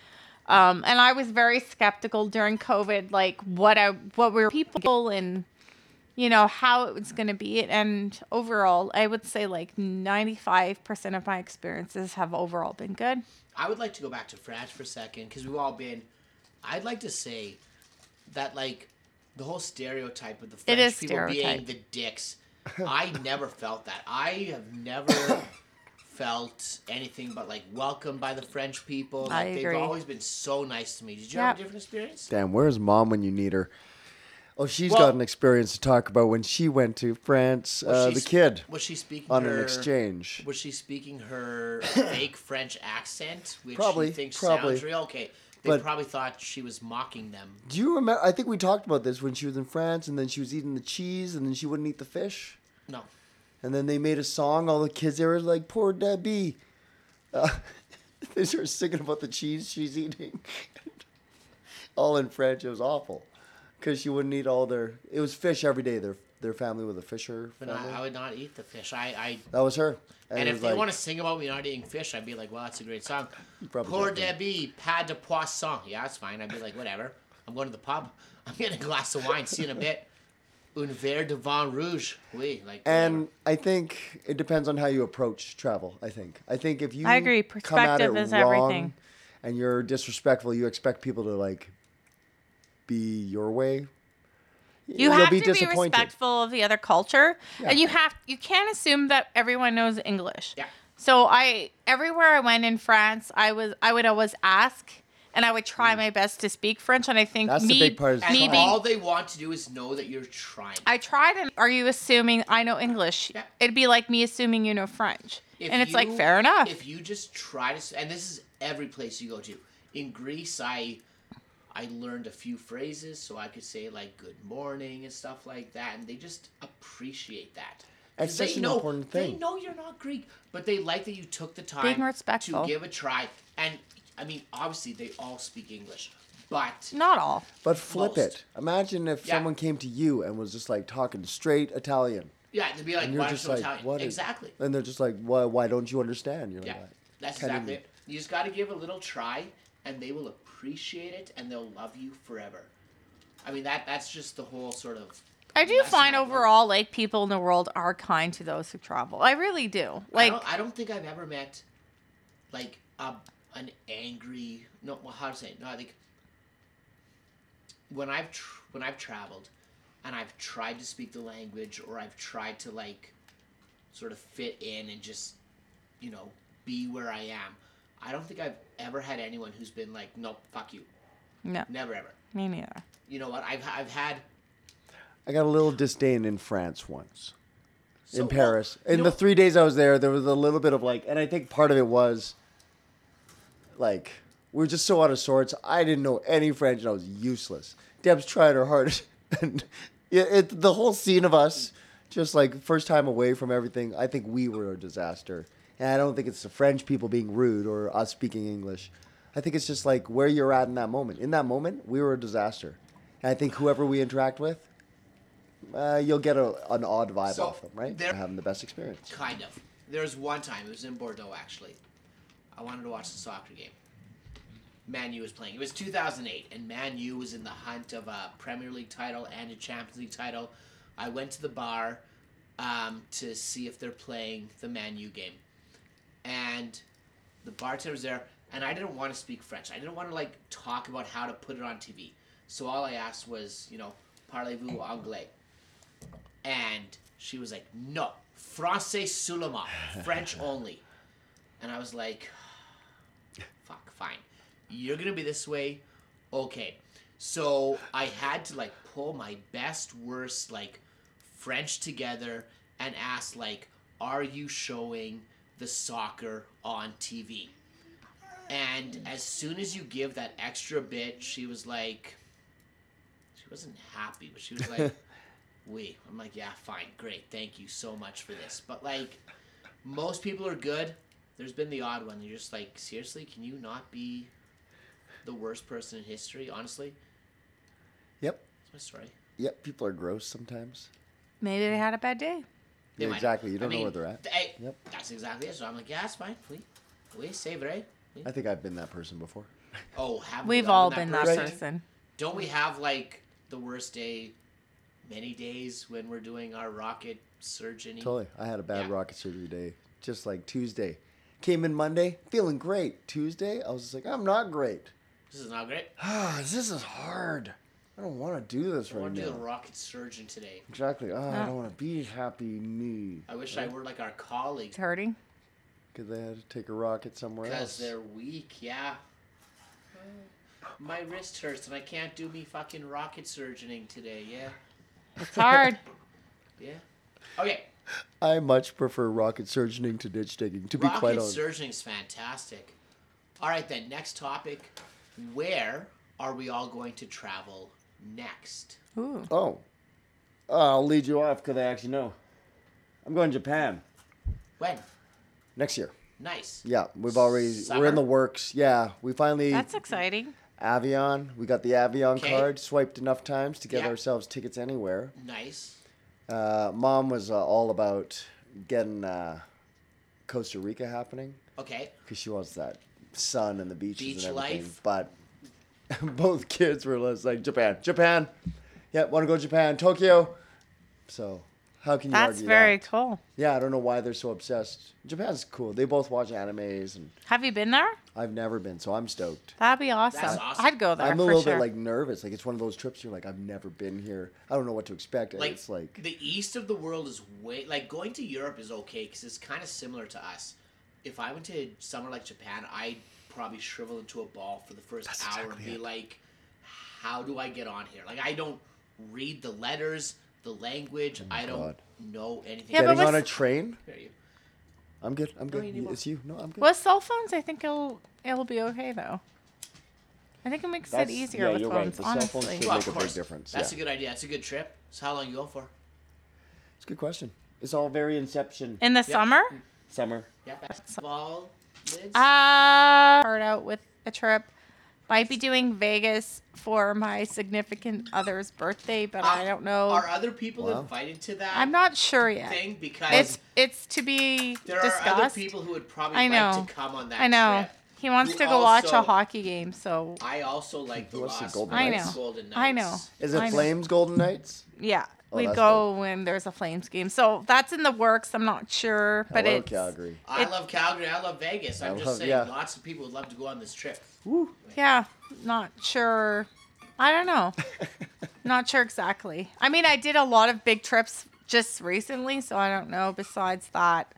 Speaker 3: um, and I was very skeptical during COVID, like what I what were people and you know how it was going to be. And overall, I would say like 95 percent of my experiences have overall been good.
Speaker 1: I would like to go back to France for a second because we've all been. I'd like to say that like the whole stereotype of the French
Speaker 3: is
Speaker 1: people being the dicks. I (laughs) never felt that. I have never (coughs) felt anything but like welcomed by the French people.
Speaker 3: I
Speaker 1: Like, they've always been so nice to me. Did you
Speaker 3: Yeah.
Speaker 1: have a different experience?
Speaker 2: Damn, where's mom when you need her? Oh, she's
Speaker 1: Well-
Speaker 2: got an experience to talk about when she went to France.
Speaker 1: Was
Speaker 2: Uh, the
Speaker 1: sp-
Speaker 2: kid
Speaker 1: was she speaking
Speaker 2: on
Speaker 1: her,
Speaker 2: an exchange.
Speaker 1: Was she speaking her (coughs) fake French accent, which
Speaker 2: Probably,
Speaker 1: she thinks
Speaker 2: probably.
Speaker 1: sounds real? Okay, they
Speaker 2: But-
Speaker 1: probably thought she was mocking them.
Speaker 2: Do you remember? I think we talked about this when she was in France, and then she was eating the cheese, and then she wouldn't eat the fish.
Speaker 1: No,
Speaker 2: And then they made a song. All the kids there were like, "Poor Debbie." Uh, (laughs) they started singing about the cheese she's eating, (laughs) all in French. It was awful because she wouldn't eat all their. It was fish every day. Their their family was a fisher
Speaker 1: but
Speaker 2: family.
Speaker 1: I, I would not eat the fish. I, I
Speaker 2: that was her.
Speaker 1: and,
Speaker 2: it
Speaker 1: if they
Speaker 2: like-
Speaker 1: want to sing about me not eating fish, I'd be like, well, that's a great song.
Speaker 2: probably
Speaker 1: Poor
Speaker 2: don't think-
Speaker 1: Debbie, pas de poisson. Yeah, that's fine. I'd be like, whatever. I'm going to the pub. (laughs) I'm getting a glass of wine. See you in a bit. Un verre de vin rouge. Oui, like.
Speaker 2: And
Speaker 1: whatever.
Speaker 2: I think it depends on how you approach travel. I think. I think if you
Speaker 3: I agree.
Speaker 2: come at
Speaker 3: Perspective
Speaker 2: it
Speaker 3: is
Speaker 2: wrong
Speaker 3: everything.
Speaker 2: and you're disrespectful, you expect people to like be your way.
Speaker 3: You have
Speaker 2: be
Speaker 3: to be respectful of the other culture,
Speaker 2: Yeah.
Speaker 3: and you have you can't assume that everyone knows English.
Speaker 1: Yeah.
Speaker 3: So I everywhere I went in France, I was I would always ask, and I would try my best to speak French. And I think
Speaker 2: Mm. That's the
Speaker 3: me,
Speaker 2: big part is
Speaker 1: and
Speaker 3: me
Speaker 2: trying.
Speaker 3: being
Speaker 1: all they want to do is know that you're trying.
Speaker 3: I tried and are you assuming I know English?
Speaker 1: Yeah.
Speaker 3: It'd be like me assuming you know French.
Speaker 1: If
Speaker 3: and it's like fair enough.
Speaker 1: If you just try to, and this is every place you go to. In Greece, I I learned a few phrases so I could say like good morning and stuff like that, and they just appreciate that.
Speaker 2: It's
Speaker 1: they
Speaker 2: such an
Speaker 1: know,
Speaker 2: important thing.
Speaker 1: They know you're not Greek, but they like that you took the time
Speaker 3: Being
Speaker 1: to
Speaker 3: respectful.
Speaker 1: give a try. And I mean, obviously, they all speak English, but
Speaker 3: Not all.
Speaker 2: But flip
Speaker 1: Most.
Speaker 2: it. Imagine if
Speaker 1: Yeah.
Speaker 2: someone came to you and was just like talking straight Italian,
Speaker 1: yeah, they'd be like,
Speaker 2: and you're
Speaker 1: "Why
Speaker 2: just
Speaker 1: so
Speaker 2: like,
Speaker 1: Italian?"
Speaker 2: what? is-
Speaker 1: exactly.
Speaker 2: and they're just like, why? Why don't you understand? You're
Speaker 1: Yeah,
Speaker 2: like,
Speaker 1: that's
Speaker 2: Can't
Speaker 1: exactly it. You just got to give a little try, and they will appreciate it, and they'll love you forever. I mean that that's just the whole sort of.
Speaker 3: I do find overall like people in the world are kind to those who travel. I really do. Like
Speaker 1: I don't, I don't think I've ever met, like a an angry no well how to say it? no I think. When I've tr- when I've traveled, and I've tried to speak the language, or I've tried to like, sort of fit in and just, you know, be where I am. I don't think I've ever had anyone who's been like, nope, fuck you,
Speaker 3: no,
Speaker 1: never ever.
Speaker 3: me neither.
Speaker 1: You know what? I've I've had
Speaker 2: I got a little disdain in France once.
Speaker 1: so,
Speaker 2: in Paris.
Speaker 1: well, you
Speaker 2: in
Speaker 1: know-
Speaker 2: the three days I was there, there was a little bit of like, and I think part of it was like we were just so out of sorts. I didn't know any French, and I was useless. Deb's tried her hardest, (laughs) and it, it, the whole scene of us just like first time away from everything. I think we were a disaster, and I don't think it's the French people being rude or us speaking English. I think it's just like where you're at in that moment. In that moment, we were a disaster, and I think whoever we interact with. Uh, you'll get a, an odd vibe
Speaker 1: So,
Speaker 2: off them, right?
Speaker 1: They're
Speaker 2: Having the best experience.
Speaker 1: Kind of. There was one time, it was in Bordeaux actually. I wanted to watch the soccer game. Man U was playing. It was 2008, and Man U was in the hunt of a Premier League title and a Champions League title. I went to the bar um, to see if they're playing the Man U game. And the bartender was there, and I didn't want to speak French. I didn't want to, like, talk about how to put it on TV. So all I asked was, you know, parlez-vous anglais? And she was like, no, français seulement, French (laughs) only. And I was like, fuck, fine. You're gonna be this way? Okay. So I had to like pull my best worst like French together and ask like, "Are you showing the soccer on TV?" And as soon as you give that extra bit, she was like, she wasn't happy, but she was like, (laughs) "We." I'm like, "Yeah, fine, great, thank you so much for this." But like, most people are good. There's been the odd one. You're just like, seriously, can you not be the worst person in history? Honestly,
Speaker 2: Yep.
Speaker 1: that's my story.
Speaker 2: Yep. People are gross sometimes.
Speaker 3: Maybe they had a bad day.
Speaker 1: They
Speaker 2: Yeah,
Speaker 1: might-
Speaker 2: exactly. You don't know
Speaker 1: mean,
Speaker 2: where they're at.
Speaker 1: Hey,
Speaker 2: Yep.
Speaker 1: That's exactly it. So I'm like, yeah, it's fine. We, we save it, right?
Speaker 2: I think I've been that person before. (laughs)
Speaker 1: Oh, have
Speaker 3: We've
Speaker 1: we
Speaker 3: all
Speaker 1: been
Speaker 3: been that
Speaker 2: Right.
Speaker 3: person.
Speaker 1: Don't we have like the worst day many days when we're doing our rocket surgery?
Speaker 2: Totally. I had a bad
Speaker 1: Yeah.
Speaker 2: rocket surgery day, just like Tuesday. Came in Monday, feeling great. Tuesday, I was just like, I'm not great.
Speaker 1: This is not great.
Speaker 2: Ah, (sighs) this is hard. I don't want to do this
Speaker 1: I
Speaker 2: right
Speaker 1: want to do the
Speaker 2: now.
Speaker 1: rocket surgeon today.
Speaker 2: Exactly. Ah, I
Speaker 3: Ah.
Speaker 2: don't want to be happy me.
Speaker 1: I wish I were like our colleagues
Speaker 3: It's hurting.
Speaker 2: Because they had to take a rocket somewhere
Speaker 1: because
Speaker 2: else.
Speaker 1: they're weak. Yeah. My wrist hurts and I can't do me fucking rocket surgeoning today. Yeah.
Speaker 3: It's hard. (laughs)
Speaker 1: Yeah. Okay.
Speaker 2: I much prefer rocket surgeoning to ditch digging, to be
Speaker 1: Rocket
Speaker 2: quite honest.
Speaker 1: surgeoning is fantastic. All right, then. Next topic. Where are we all going to travel next?
Speaker 3: Ooh.
Speaker 2: Oh. I'll lead you off because I actually know. I'm going to Japan
Speaker 1: When?
Speaker 2: next year.
Speaker 1: Nice.
Speaker 2: Yeah, we've already, we're in the works. Yeah, we finally,
Speaker 3: That's exciting.
Speaker 2: Avion, we got the Avion
Speaker 1: Okay.
Speaker 2: card, swiped enough times to get
Speaker 1: Yeah.
Speaker 2: ourselves tickets anywhere.
Speaker 1: Nice.
Speaker 2: Uh, Mom was uh, all about getting uh, Costa Rica happening
Speaker 1: Okay.
Speaker 2: because she wants that sun and the beaches
Speaker 1: Beach
Speaker 2: and everything.
Speaker 1: life.
Speaker 2: But (laughs) both kids were just like Japan, Japan. Yeah, want to go to Japan, Tokyo. So how can you argue?
Speaker 3: That's very
Speaker 2: that?
Speaker 3: cool.
Speaker 2: Yeah, I don't know why they're so obsessed. Japan's cool. They both watch animes, and
Speaker 3: Have you been there?
Speaker 2: I've never been, so I'm stoked.
Speaker 3: That'd be awesome.
Speaker 1: awesome.
Speaker 3: I'd go there
Speaker 2: I'm a
Speaker 3: for
Speaker 2: little
Speaker 3: sure.
Speaker 2: bit like nervous. Like it's one of those trips you're like, I've never been here. I don't know what to expect.
Speaker 1: Like,
Speaker 2: it's like
Speaker 1: the east of the world is way like going to Europe is okay because it's kind of similar to us. If I went to somewhere like Japan, I'd probably shrivel into a ball for the first
Speaker 2: That's
Speaker 1: hour
Speaker 2: exactly
Speaker 1: and be
Speaker 2: it.
Speaker 1: like, "How do I get on here?" Like I don't read the letters, the language. Oh I don't
Speaker 2: Oh God.
Speaker 1: know anything.
Speaker 3: Yeah, but
Speaker 2: getting on a train. I'm good. I'm good.
Speaker 1: you
Speaker 2: it's you. No, I'm good.
Speaker 3: With cell phones, I think it'll it'll be okay though. I think it makes
Speaker 2: That's-
Speaker 3: it easier
Speaker 2: yeah,
Speaker 3: with
Speaker 2: you're right.
Speaker 3: phones,
Speaker 2: The cell phones
Speaker 3: honestly.
Speaker 1: Well,
Speaker 2: make
Speaker 1: of
Speaker 2: a big
Speaker 1: course.
Speaker 2: difference.
Speaker 1: That's
Speaker 2: yeah.
Speaker 1: a good idea. That's a good trip. So how long you going for?
Speaker 2: It's a good question. It's all very Inception.
Speaker 3: In the summer,
Speaker 2: Summer.
Speaker 1: Yeah, basketball lids.
Speaker 3: Uh, start out with a trip. Might be doing Vegas for my significant other's birthday, but I
Speaker 1: Uh,
Speaker 3: don't know.
Speaker 1: Are other people
Speaker 2: Wow.
Speaker 1: invited to that
Speaker 3: I'm not sure yet.
Speaker 1: thing? Because
Speaker 3: It's it's to be
Speaker 1: there are
Speaker 3: discussed.
Speaker 1: other people who would probably
Speaker 3: I
Speaker 1: like to come on that trip.
Speaker 3: I know.
Speaker 1: trip.
Speaker 3: He wants
Speaker 1: Who
Speaker 3: to go watch a hockey game, so
Speaker 1: I also like the
Speaker 2: Who wants the Golden
Speaker 3: I know.
Speaker 1: Golden
Speaker 3: I know.
Speaker 2: Is it
Speaker 3: I know.
Speaker 2: Flames Golden Knights?
Speaker 3: yeah,
Speaker 2: Oh,
Speaker 3: we
Speaker 2: that's
Speaker 3: go when there's a Flames game. So that's in the works. I'm not sure, but
Speaker 2: Hello,
Speaker 3: it's
Speaker 2: Calgary.
Speaker 1: I love Calgary. I love Vegas. I'm
Speaker 2: I
Speaker 1: just
Speaker 2: love-
Speaker 1: saying,
Speaker 2: yeah.
Speaker 1: lots of people would love to go on this trip.
Speaker 2: Woo.
Speaker 3: yeah, not sure. I don't know. (laughs) not sure exactly. I mean, I did a lot of big trips just recently, so I don't know. Besides that,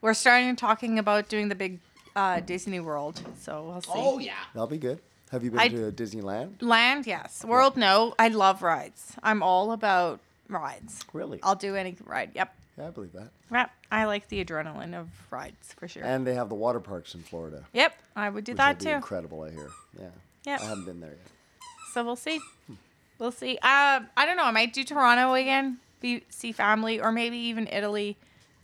Speaker 3: we're starting talking about doing the big uh, Disney World. So we'll see.
Speaker 1: Oh yeah,
Speaker 2: That'll be good. Have you been
Speaker 3: I-
Speaker 2: to Disneyland?
Speaker 3: Land, yes. World, no. I love rides. I'm all about rides.
Speaker 2: Really?
Speaker 3: I'll do any ride. Yep.
Speaker 2: Yeah, I believe that.
Speaker 3: Yep. I like the adrenaline of rides for sure.
Speaker 2: And they have the water parks in Florida.
Speaker 3: yep. I would do
Speaker 2: which
Speaker 3: that
Speaker 2: will be
Speaker 3: too.
Speaker 2: incredible, I hear. Yeah.
Speaker 3: Yeah.
Speaker 2: I haven't been there yet.
Speaker 3: So we'll see. We'll see. Um, I don't know. I might do Toronto again, be, see family, or maybe even Italy.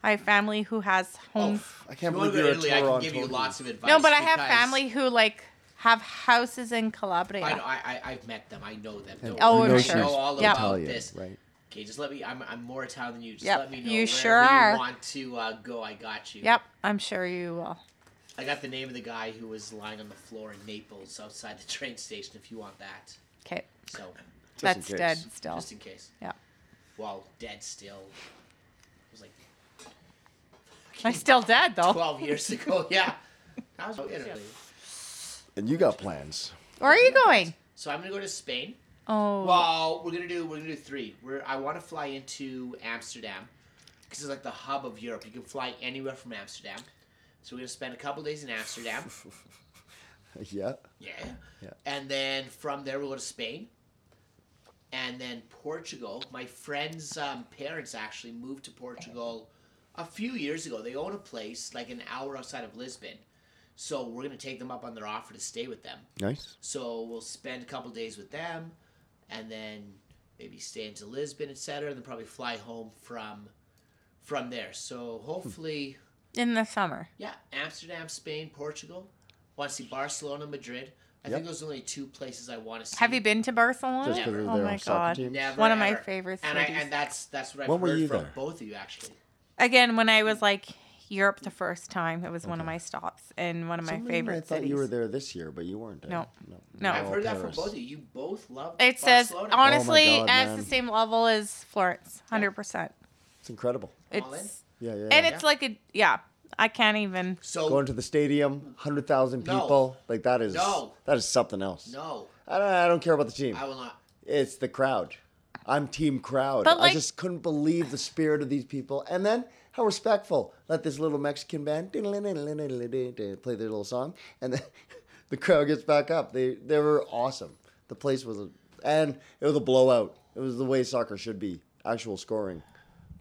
Speaker 3: I have family who has homes.
Speaker 2: I can't
Speaker 1: you
Speaker 2: believe you're
Speaker 1: go
Speaker 2: a
Speaker 1: to Italy, I can give you lots of advice.
Speaker 3: no, but I have family who like have houses in Calabria.
Speaker 1: I know. I, I I've met them. I know them. Don't
Speaker 3: Oh,
Speaker 1: worry.
Speaker 3: I'm sure.
Speaker 1: know all
Speaker 3: Yep.
Speaker 1: about
Speaker 2: Italian,
Speaker 1: this.
Speaker 2: right?
Speaker 1: Okay, just let me. I'm, I'm more Italian than you. Just
Speaker 3: Yep,
Speaker 1: let me know
Speaker 3: you
Speaker 1: wherever
Speaker 3: sure are.
Speaker 1: you want to uh, go. I got you.
Speaker 3: Yep. I'm sure you will.
Speaker 1: I got the name of the guy who was lying on the floor in Naples outside the train station. If you want that,
Speaker 3: Okay.
Speaker 1: so
Speaker 2: Just
Speaker 3: That's dead still.
Speaker 1: just in case.
Speaker 3: Yeah.
Speaker 1: Well, dead still. It was like
Speaker 3: I'm still dead though.
Speaker 1: twelve years ago. Yeah. I was Italy.
Speaker 2: And you got plans.
Speaker 3: Where are you going?
Speaker 1: So I'm gonna go to Spain.
Speaker 3: Oh.
Speaker 1: Well, we're gonna do we're gonna do three. We're I want to fly into Amsterdam because it's like the hub of Europe. You can fly anywhere from Amsterdam. So we're gonna spend a couple days in Amsterdam. (laughs)
Speaker 2: yeah.
Speaker 1: Yeah.
Speaker 2: Yeah.
Speaker 1: And then from there we'll go to Spain. and then Portugal. My friend's um, parents actually moved to Portugal a few years ago. They own a place like an hour outside of Lisbon, so we're gonna take them up on their offer to stay with them.
Speaker 2: Nice.
Speaker 1: So we'll spend a couple days with them, and then maybe stay into Lisbon, etc. And then probably fly home from from there. So hopefully,
Speaker 3: In the summer.
Speaker 1: yeah, Amsterdam, Spain, Portugal. Want to see Barcelona, Madrid. I
Speaker 2: Yep.
Speaker 1: think those are only two places I want to see.
Speaker 3: Have you been to Barcelona?
Speaker 2: Just
Speaker 1: Never.
Speaker 3: Oh my God.
Speaker 1: Never,
Speaker 3: One of my
Speaker 1: ever.
Speaker 3: favorite
Speaker 1: and I,
Speaker 3: cities.
Speaker 1: and that's that's what I've
Speaker 2: When were
Speaker 1: heard
Speaker 2: you
Speaker 1: from
Speaker 2: there?
Speaker 1: both of you actually.
Speaker 3: Again, when I was like Europe the first time, it was one of my stops and one of my
Speaker 2: Some reason
Speaker 3: favorite
Speaker 2: I thought
Speaker 3: cities.
Speaker 2: you were there this year, but you weren't. eh?
Speaker 3: No.
Speaker 2: no.
Speaker 3: No.
Speaker 1: I've heard that from both of you. You both love.
Speaker 3: It says honestly
Speaker 2: Oh God,
Speaker 3: as
Speaker 2: man.
Speaker 3: the same level as Florence, hundred percent.
Speaker 2: It's incredible.
Speaker 1: All in?
Speaker 3: It's
Speaker 2: Yeah, yeah.
Speaker 3: and
Speaker 2: yeah.
Speaker 3: it's like a yeah. I can't even.
Speaker 1: So
Speaker 2: going to the stadium, hundred thousand
Speaker 1: No.
Speaker 2: people. Like that is
Speaker 1: No.
Speaker 2: that is something else.
Speaker 1: no,
Speaker 2: I don't, I don't care about the team.
Speaker 1: I will not.
Speaker 2: It's the crowd. I'm team crowd.
Speaker 3: But,
Speaker 2: I just couldn't believe the spirit of these people. And then how respectful. Let this little Mexican band play their little song, and then (laughs) the crowd gets back up. They they were awesome. The place was, a, and it was a blowout. It was the way soccer should be. Actual scoring.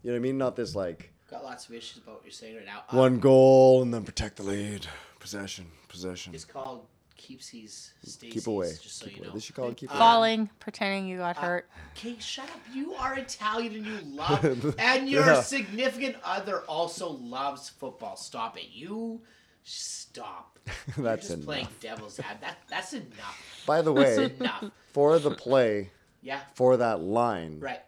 Speaker 2: You know what I mean? Not this like
Speaker 1: Got lots of issues about what you're saying right now. Um,
Speaker 2: one goal and then protect the lead. Possession, possession.
Speaker 1: It's called keepsies. Stacey's,
Speaker 2: Keep away.
Speaker 1: Just so
Speaker 2: Keep
Speaker 1: you
Speaker 2: away.
Speaker 1: know.
Speaker 2: They should call it keep uh, away.
Speaker 3: Falling, pretending you got uh, hurt.
Speaker 1: Okay, shut up. You are Italian and you love, (laughs) and your
Speaker 2: Yeah.
Speaker 1: significant other also loves football. Stop it. You stop. (laughs) You're
Speaker 2: That's
Speaker 1: just playing devil's advocate. That, that's enough.
Speaker 2: By the way,
Speaker 1: enough.
Speaker 2: for the play,
Speaker 1: Yeah,
Speaker 2: for that line,
Speaker 1: right.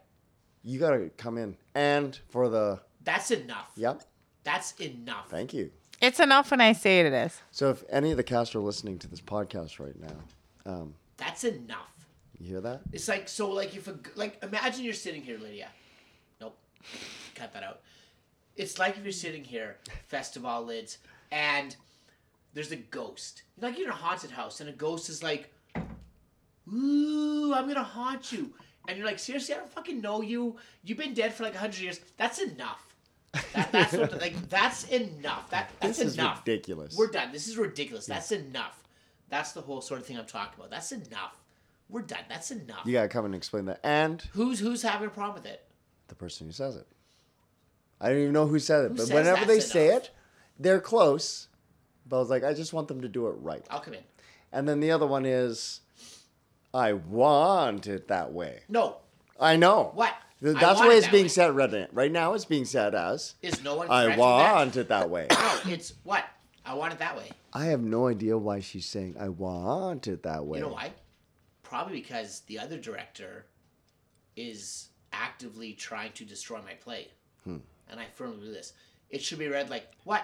Speaker 2: you gotta come in. And for the
Speaker 1: That's enough.
Speaker 2: yep,
Speaker 1: That's enough.
Speaker 2: thank you.
Speaker 3: It's enough when I say it is.
Speaker 2: So if any of the cast are listening to this podcast right now, um,
Speaker 1: That's enough.
Speaker 2: you hear that?
Speaker 1: It's like so. Like if a like imagine you're sitting here, Lydia. Nope, cut that out. It's like if you're sitting here, festival lids, and there's a ghost. Like you're in a haunted house, and a ghost is like, "Ooh, I'm gonna haunt you," and you're like, "Seriously, I don't fucking know you. You've been dead for like hundred years. That's enough. That, that's what like that's enough. That that's
Speaker 2: This is
Speaker 1: enough.
Speaker 2: ridiculous.
Speaker 1: We're done. This is ridiculous. That's enough. That's the whole sort of thing I'm talking about. That's enough. We're done. That's enough.
Speaker 2: You gotta come and explain that. And
Speaker 1: Who's who's having a problem with it?
Speaker 2: the person who says it. I don't even know who said it,
Speaker 1: Who
Speaker 2: but whenever they
Speaker 1: that's
Speaker 2: say it, they're close. But I was like, I just want them to do it right.
Speaker 1: I'll come in.
Speaker 2: And then the other one is, I want it that way.
Speaker 1: No.
Speaker 2: I know.
Speaker 1: What?
Speaker 2: Th-
Speaker 1: I
Speaker 2: That's
Speaker 1: want
Speaker 2: the way it's being
Speaker 1: way.
Speaker 2: said right, right now. It's being said as,
Speaker 1: Is no one
Speaker 2: I
Speaker 1: correcting that?
Speaker 2: want it that way.
Speaker 1: No, it's what? I want it that way.
Speaker 2: I have no idea why she's saying I want it that way.
Speaker 1: You know why? Probably because the other director is actively trying to destroy my play.
Speaker 2: Hmm.
Speaker 1: And I firmly believe this. It should be read like, what?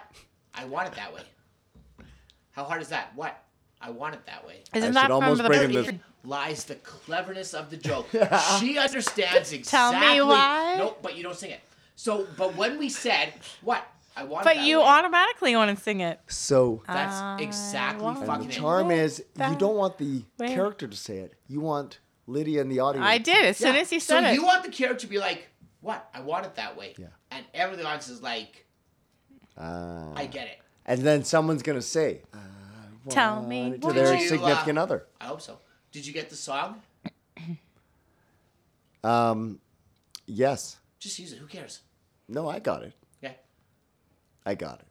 Speaker 1: I want it that way. How hard is that? What? I want it that way.
Speaker 3: Isn't
Speaker 2: should
Speaker 3: that from
Speaker 2: almost
Speaker 3: the
Speaker 2: bring in this-
Speaker 1: lies the cleverness of the joke. (laughs) she understands exactly. (laughs)
Speaker 3: Tell me why.
Speaker 1: Nope, but you don't sing it. So, but when we said what I want,
Speaker 3: But
Speaker 1: that
Speaker 3: you
Speaker 1: way,
Speaker 3: automatically want to sing it.
Speaker 2: So
Speaker 1: That's exactly fucking
Speaker 2: the charm is you don't want the
Speaker 3: way.
Speaker 2: character to say it. You want Lydia in the audience.
Speaker 3: I did as soon
Speaker 1: Yeah.
Speaker 3: as you said
Speaker 1: so
Speaker 3: it.
Speaker 1: you want the character to be like, "What? I want it that way."
Speaker 2: Yeah.
Speaker 1: And everyone else is like,
Speaker 2: Ah.
Speaker 1: "I get it."
Speaker 2: and then someone's gonna say, I
Speaker 3: Tell me
Speaker 2: want it," to their
Speaker 1: Did you, uh,
Speaker 2: significant other.
Speaker 1: I hope so. Did you get the song?
Speaker 2: Um, yes.
Speaker 1: Just use it. Who cares?
Speaker 2: No, I got it.
Speaker 1: Yeah.
Speaker 2: I got it.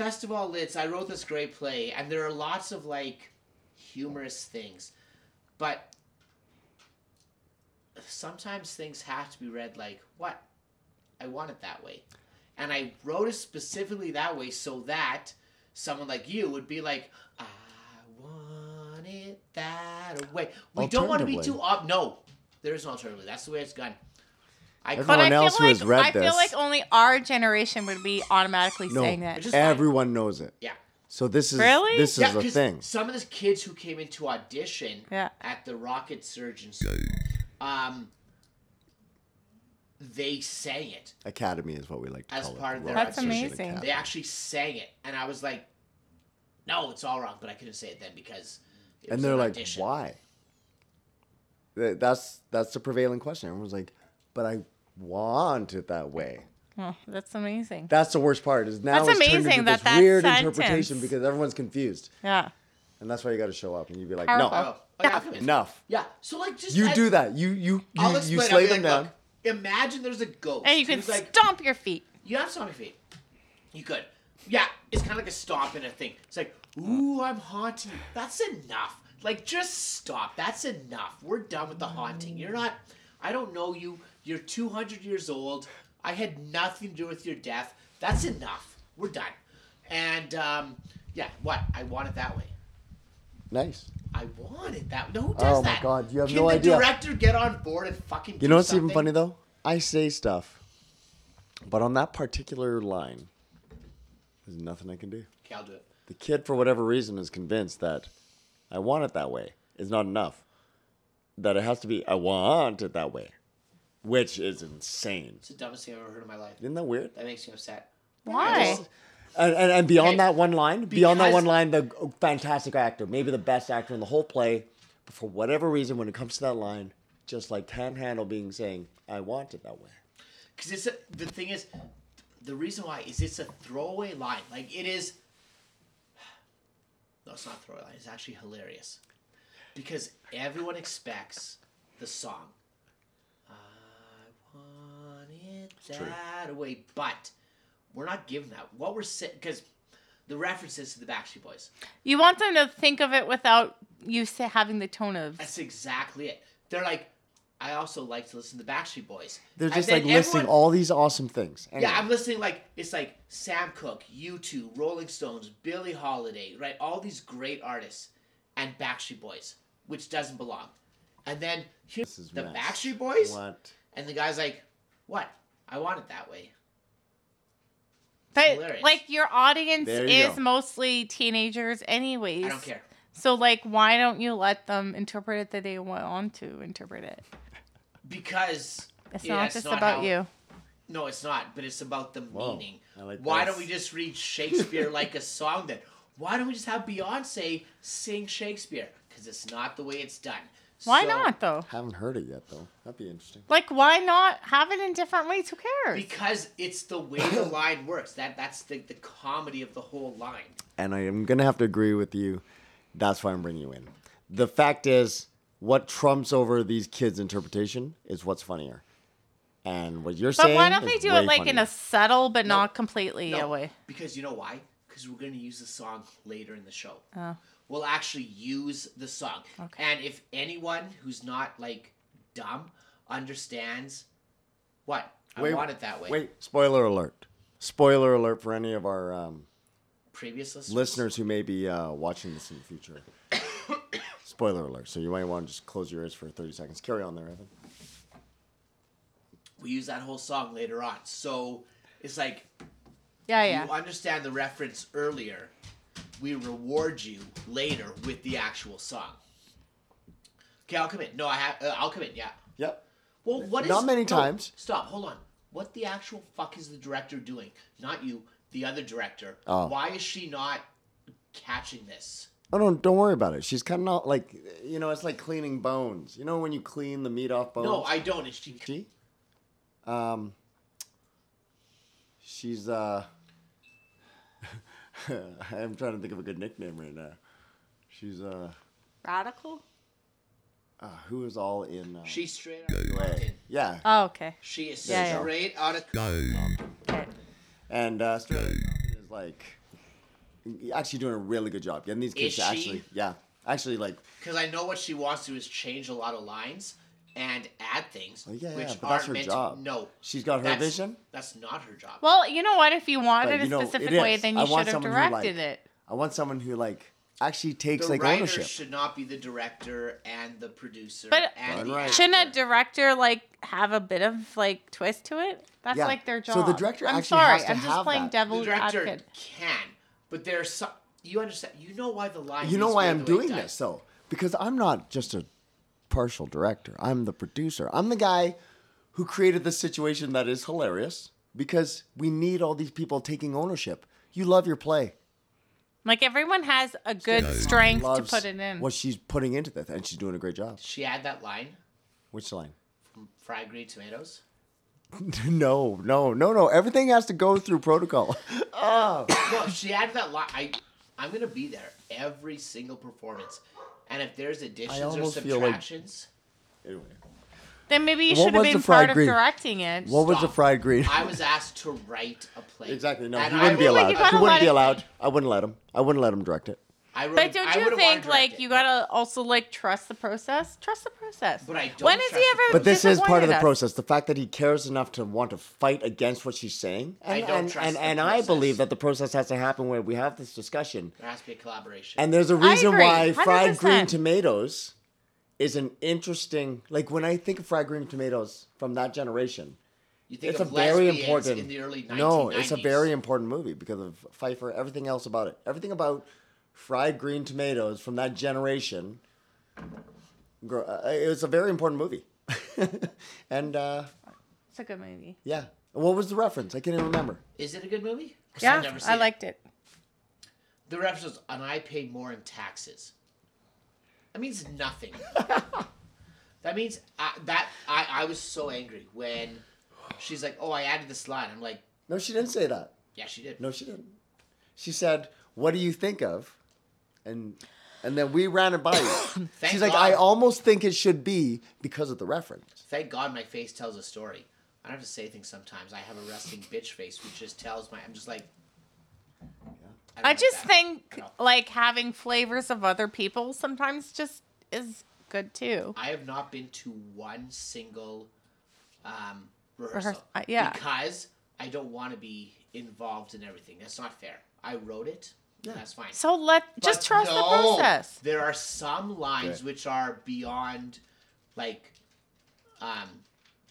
Speaker 1: Festival Lids. I wrote this great play, and there are lots of like humorous things, but sometimes things have to be read like, "What? I want it that way," and I wrote it specifically that way so that someone like you would be like, "I want it that way." We don't want to be too up. No, there is no alternative. That's the way it's gone. I
Speaker 2: Everyone
Speaker 3: but I
Speaker 2: Everyone
Speaker 3: feel
Speaker 2: else who
Speaker 3: like
Speaker 2: has read
Speaker 3: I feel like only our generation would be automatically
Speaker 2: No,
Speaker 3: saying that.
Speaker 1: It's just
Speaker 2: everyone knows it.
Speaker 1: yeah.
Speaker 2: So this is
Speaker 3: Really?
Speaker 2: this is
Speaker 1: Yeah,
Speaker 2: the
Speaker 1: 'cause
Speaker 2: thing.
Speaker 1: Some of the kids who came into audition
Speaker 3: Yeah.
Speaker 1: at the Rocket Surgeons, um, they sang it.
Speaker 2: Academy is what we like to
Speaker 1: As
Speaker 2: call
Speaker 1: part
Speaker 2: it.
Speaker 1: of
Speaker 2: the
Speaker 1: their
Speaker 2: Rocket
Speaker 3: That's
Speaker 2: Surgeon
Speaker 3: amazing.
Speaker 2: Academy.
Speaker 1: They actually sang it, and I was like, "No, it's all wrong," but I couldn't say it then because. It
Speaker 2: and they're
Speaker 1: an
Speaker 2: like,
Speaker 1: audition.
Speaker 2: why? That's that's the prevailing question. Everyone's like, but I want it that way.
Speaker 3: Oh, that's amazing.
Speaker 2: That's the worst part. Is now
Speaker 3: That's
Speaker 2: it's turned
Speaker 3: amazing
Speaker 2: into
Speaker 3: that
Speaker 2: this
Speaker 3: that
Speaker 2: weird
Speaker 3: sentence-
Speaker 2: interpretation because everyone's confused,
Speaker 3: Yeah.
Speaker 2: and that's why you got to show up and you'd be like,
Speaker 3: Powerful.
Speaker 2: no,
Speaker 1: I. Oh, yeah,
Speaker 2: Enough.
Speaker 1: Yeah. So like just
Speaker 2: You
Speaker 1: I-
Speaker 2: do that. You you
Speaker 1: I'll
Speaker 2: you,
Speaker 1: explain.
Speaker 2: you
Speaker 1: I'll
Speaker 2: slay them
Speaker 1: like,
Speaker 2: down.
Speaker 1: look, imagine there's a ghost.
Speaker 3: And you can
Speaker 1: like,
Speaker 3: stomp your feet.
Speaker 1: You have stomp your feet. You could. Yeah, it's kind of like a stomp in a thing. It's like, ooh, I'm haunting you. That's enough. Like, just stop. That's enough. We're done with the haunting. You're not. I don't know you. You're 200 years old. I had nothing to do with your death. That's enough. We're done. And um, yeah, what? I want it that way.
Speaker 2: Nice.
Speaker 1: I want it that. No, who does that?
Speaker 2: Oh my
Speaker 1: that?
Speaker 2: God, you have
Speaker 1: Can
Speaker 2: no
Speaker 1: the
Speaker 2: idea.
Speaker 1: director get on board and fucking?
Speaker 2: You know what's even funny though? I say stuff, but on that particular line, there's nothing I can do.
Speaker 1: Okay, I'll do it.
Speaker 2: The kid, for whatever reason, is convinced that I want it that way is not enough. That it has to be I want it that way, which is insane.
Speaker 1: It's the dumbest thing I've ever heard in my life.
Speaker 2: Isn't that weird?
Speaker 1: That makes me upset.
Speaker 3: Why?
Speaker 2: And, and, and beyond
Speaker 1: Hey,
Speaker 2: that one line, beyond that one line, the fantastic actor, maybe the best actor in the whole play, but for whatever reason, when it comes to that line, just like can't handle being saying, "I want it that way."
Speaker 1: Because it's a, the thing is, the reason why is it's a throwaway line. Like it is. No, it's not a throwaway line. It's actually hilarious, because everyone expects the song. I want it
Speaker 2: true.
Speaker 1: that way, but we're not giving that. What we're saying, because the references to the Backstreet Boys.
Speaker 3: You want them to think of it without you say, having the tone of.
Speaker 1: That's exactly it. They're like, I also like to listen to the Backstreet Boys.
Speaker 2: They're just
Speaker 1: then
Speaker 2: like listing
Speaker 1: everyone-
Speaker 2: all these awesome things.
Speaker 1: Yeah, I'm listening like it's like Sam Cooke, U2, Rolling Stones, Billie Holiday, right? All these great artists and Backstreet Boys, which doesn't belong. And then here's the
Speaker 2: mess.
Speaker 1: Backstreet Boys,
Speaker 2: What?
Speaker 1: and the guy's like, "What? I want it that way."
Speaker 3: But
Speaker 1: hilarious.
Speaker 3: like your audience
Speaker 2: you
Speaker 3: is
Speaker 2: go.
Speaker 3: mostly teenagers, anyways.
Speaker 1: I don't care
Speaker 3: So like, why don't you let them interpret it the they want to interpret it?
Speaker 1: Because
Speaker 3: It's
Speaker 1: yeah,
Speaker 3: not just
Speaker 1: not
Speaker 3: about
Speaker 1: how-
Speaker 3: you.
Speaker 1: No, it's not. But it's about the
Speaker 2: Whoa,
Speaker 1: meaning.
Speaker 2: Like
Speaker 1: Why
Speaker 2: this.
Speaker 1: don't we just read Shakespeare (laughs) like a song then? Why don't we just have Beyonce sing Shakespeare? Because it's not the way it's done.
Speaker 3: Why
Speaker 1: So-
Speaker 3: not though?
Speaker 2: Haven't heard it yet though. That'd be interesting.
Speaker 3: Like, why not have it in different ways? Who cares?
Speaker 1: Because it's the way the (coughs) line works. That that's the, the comedy of the whole line.
Speaker 2: And I am gonna have to agree with you. That's why I'm bringing you in. The fact is, what trumps over these kids' interpretation is what's funnier. And what you're
Speaker 3: but
Speaker 2: saying.
Speaker 3: But why don't they do it like in a subtle but
Speaker 1: No.
Speaker 3: not completely
Speaker 1: No,
Speaker 3: away?
Speaker 1: because you know why? Because we're going to use the song later in the show.
Speaker 3: Oh.
Speaker 1: We'll actually use the song.
Speaker 3: Okay.
Speaker 1: And if anyone who's not like dumb understands what I
Speaker 2: Wait,
Speaker 1: want it that way.
Speaker 2: Wait, spoiler alert. Spoiler alert for any of our um,
Speaker 1: Previous listeners.
Speaker 2: listeners who may be uh, watching this in the future. Spoiler alert. So you might want to just close your ears for 30 seconds. Carry on there, Evan.
Speaker 1: We use that whole song later on. So it's like
Speaker 3: Yeah, yeah.
Speaker 1: you understand the reference earlier, we reward you later with the actual song. Okay, I'll commit. No, I have. Uh, I'll commit. Yeah.
Speaker 2: Yep.
Speaker 1: Well, what is
Speaker 2: Not many
Speaker 1: no,
Speaker 2: times.
Speaker 1: Stop. Hold on. What the actual fuck is the director doing? Not you, the other director.
Speaker 2: Oh.
Speaker 1: Why is she not catching this?
Speaker 2: Oh no, don't worry about it. She's cutting out like you know, it's like cleaning bones. You know when you clean the meat off bones.
Speaker 1: No, I don't. And she.
Speaker 2: she. Um. She's uh. (laughs) I'm trying to think of a good nickname right now. She's uh.
Speaker 3: Radical?
Speaker 2: uh who is all in? Uh,
Speaker 1: She's straight out of
Speaker 2: Way.
Speaker 1: Compton.
Speaker 2: Yeah,
Speaker 3: Oh, okay.
Speaker 1: She is
Speaker 3: Yeah, yeah.
Speaker 1: straight out of.
Speaker 3: Okay.
Speaker 2: and uh, Straight Outta Compton is like actually doing a really good job getting these kids
Speaker 1: Is
Speaker 2: to
Speaker 1: she?
Speaker 2: actually, yeah, actually like
Speaker 1: Because I know what she wants to do is change a lot of lines and add things,
Speaker 2: Oh, yeah, yeah, but
Speaker 1: aren't
Speaker 2: that's her
Speaker 1: meant
Speaker 2: job.
Speaker 1: to. No,
Speaker 2: she's got her
Speaker 1: that's,
Speaker 2: vision.
Speaker 1: That's not her job.
Speaker 3: Well, you know what? If you
Speaker 2: But,
Speaker 3: wanted
Speaker 2: you
Speaker 3: a
Speaker 2: know,
Speaker 3: specific
Speaker 2: it
Speaker 3: way, then you should have
Speaker 2: someone who, like,
Speaker 3: directed it.
Speaker 2: I want someone who like actually takes
Speaker 1: the
Speaker 2: like
Speaker 1: writer
Speaker 2: ownership.
Speaker 1: should not be the director and the producer.
Speaker 3: But
Speaker 1: and the
Speaker 2: right.
Speaker 3: Shouldn't a director like have a bit of like twist to it? That's
Speaker 2: Yeah.
Speaker 3: like their job.
Speaker 2: So the director
Speaker 3: I'm
Speaker 2: actually
Speaker 3: sorry.
Speaker 2: has to
Speaker 3: I'm just
Speaker 2: have
Speaker 3: playing
Speaker 2: that.
Speaker 3: devil's
Speaker 1: director
Speaker 3: advocate.
Speaker 1: can, but there's some. You understand? You know why the line.
Speaker 2: You know why I'm
Speaker 1: the way it
Speaker 2: doing this though? Because I'm not just a partial director. I'm the producer. I'm the guy who created the situation that is hilarious because we need all these people taking ownership. You love your play.
Speaker 3: Like everyone has a good strength to put it in.
Speaker 2: What she's putting into this, and she's doing a great job.
Speaker 1: She had that line
Speaker 2: Which line?
Speaker 1: from Fried Green Tomatoes. (laughs)
Speaker 2: no, no, no, no. Everything has to go through protocol. (laughs)
Speaker 1: Oh, No, she had that line. I, I'm gonna be there every single performance, And if there's additions or
Speaker 2: almost feel like-
Speaker 1: subtractions,
Speaker 2: Anyway,
Speaker 3: Then maybe you
Speaker 2: What
Speaker 3: should have
Speaker 2: was the
Speaker 3: been
Speaker 2: fried
Speaker 3: part
Speaker 2: green?
Speaker 3: of directing it.
Speaker 2: what was the
Speaker 1: Stop.
Speaker 2: fried green?
Speaker 1: I was asked to write a play.
Speaker 2: exactly. No,
Speaker 1: And
Speaker 2: he
Speaker 1: I
Speaker 2: wouldn't be
Speaker 1: feel like
Speaker 2: allowed.
Speaker 3: you gotta
Speaker 2: he wouldn't
Speaker 3: let
Speaker 2: be
Speaker 3: it-
Speaker 2: allowed. I wouldn't let him. I wouldn't let him direct it.
Speaker 1: I wrote,
Speaker 3: But don't
Speaker 1: I
Speaker 3: you think like
Speaker 1: direct
Speaker 3: you gotta also like trust the process? Trust the process.
Speaker 1: But I don't
Speaker 3: When has he ever?
Speaker 2: But this is part of the
Speaker 3: us?
Speaker 2: process. The fact that he cares enough to want to fight against what she's saying, and
Speaker 1: I don't
Speaker 2: and,
Speaker 1: trust
Speaker 2: and,
Speaker 1: the
Speaker 2: and I believe that the process has to happen where we have this discussion.
Speaker 1: There has to be a collaboration.
Speaker 2: And there's a reason
Speaker 3: agree,
Speaker 2: why fried green tomatoes is an interesting. Like when I think of fried green tomatoes from that generation,
Speaker 1: you think
Speaker 2: it's a very important.
Speaker 1: in the early 1990s.
Speaker 2: no, it's a very important movie because of Pfeiffer. Everything else about it, everything about fried green tomatoes from that generation. gr- uh, It was a very important movie, (laughs) and uh,
Speaker 3: It's a good movie.
Speaker 2: yeah. What was the reference? I can't even remember.
Speaker 1: Is it a good movie?
Speaker 3: Yeah,
Speaker 1: I've never seen
Speaker 3: I
Speaker 1: it.
Speaker 3: liked it.
Speaker 1: The reference was, and I pay more in taxes. That means nothing. (laughs) that means I, that I, I was so angry when she's like, "Oh, I added this line." I'm like,
Speaker 2: No, she didn't say that.
Speaker 1: "Yeah, she did."
Speaker 2: No, she didn't. She said, "What do you think of?" And and then we ran it by you. (coughs)
Speaker 1: Thank
Speaker 2: She's like,
Speaker 1: God.
Speaker 2: "I almost think it should be because of the reference."
Speaker 1: Thank God my face tells a story. I don't have to say things sometimes. I have a resting bitch face, which just tells my. I'm just like. don't
Speaker 3: I just
Speaker 1: that.
Speaker 3: think
Speaker 1: I
Speaker 3: like having flavors of other people sometimes just is good too.
Speaker 1: I have not been to one single um, rehearsal.
Speaker 3: Rehears- uh, yeah.
Speaker 1: Because I don't want to be involved in everything. That's not fair. I wrote it.
Speaker 2: Yeah.
Speaker 1: That's fine.
Speaker 3: So let just
Speaker 1: But
Speaker 3: trust the process.
Speaker 1: There are some lines
Speaker 2: Okay.
Speaker 1: which are beyond, like, um,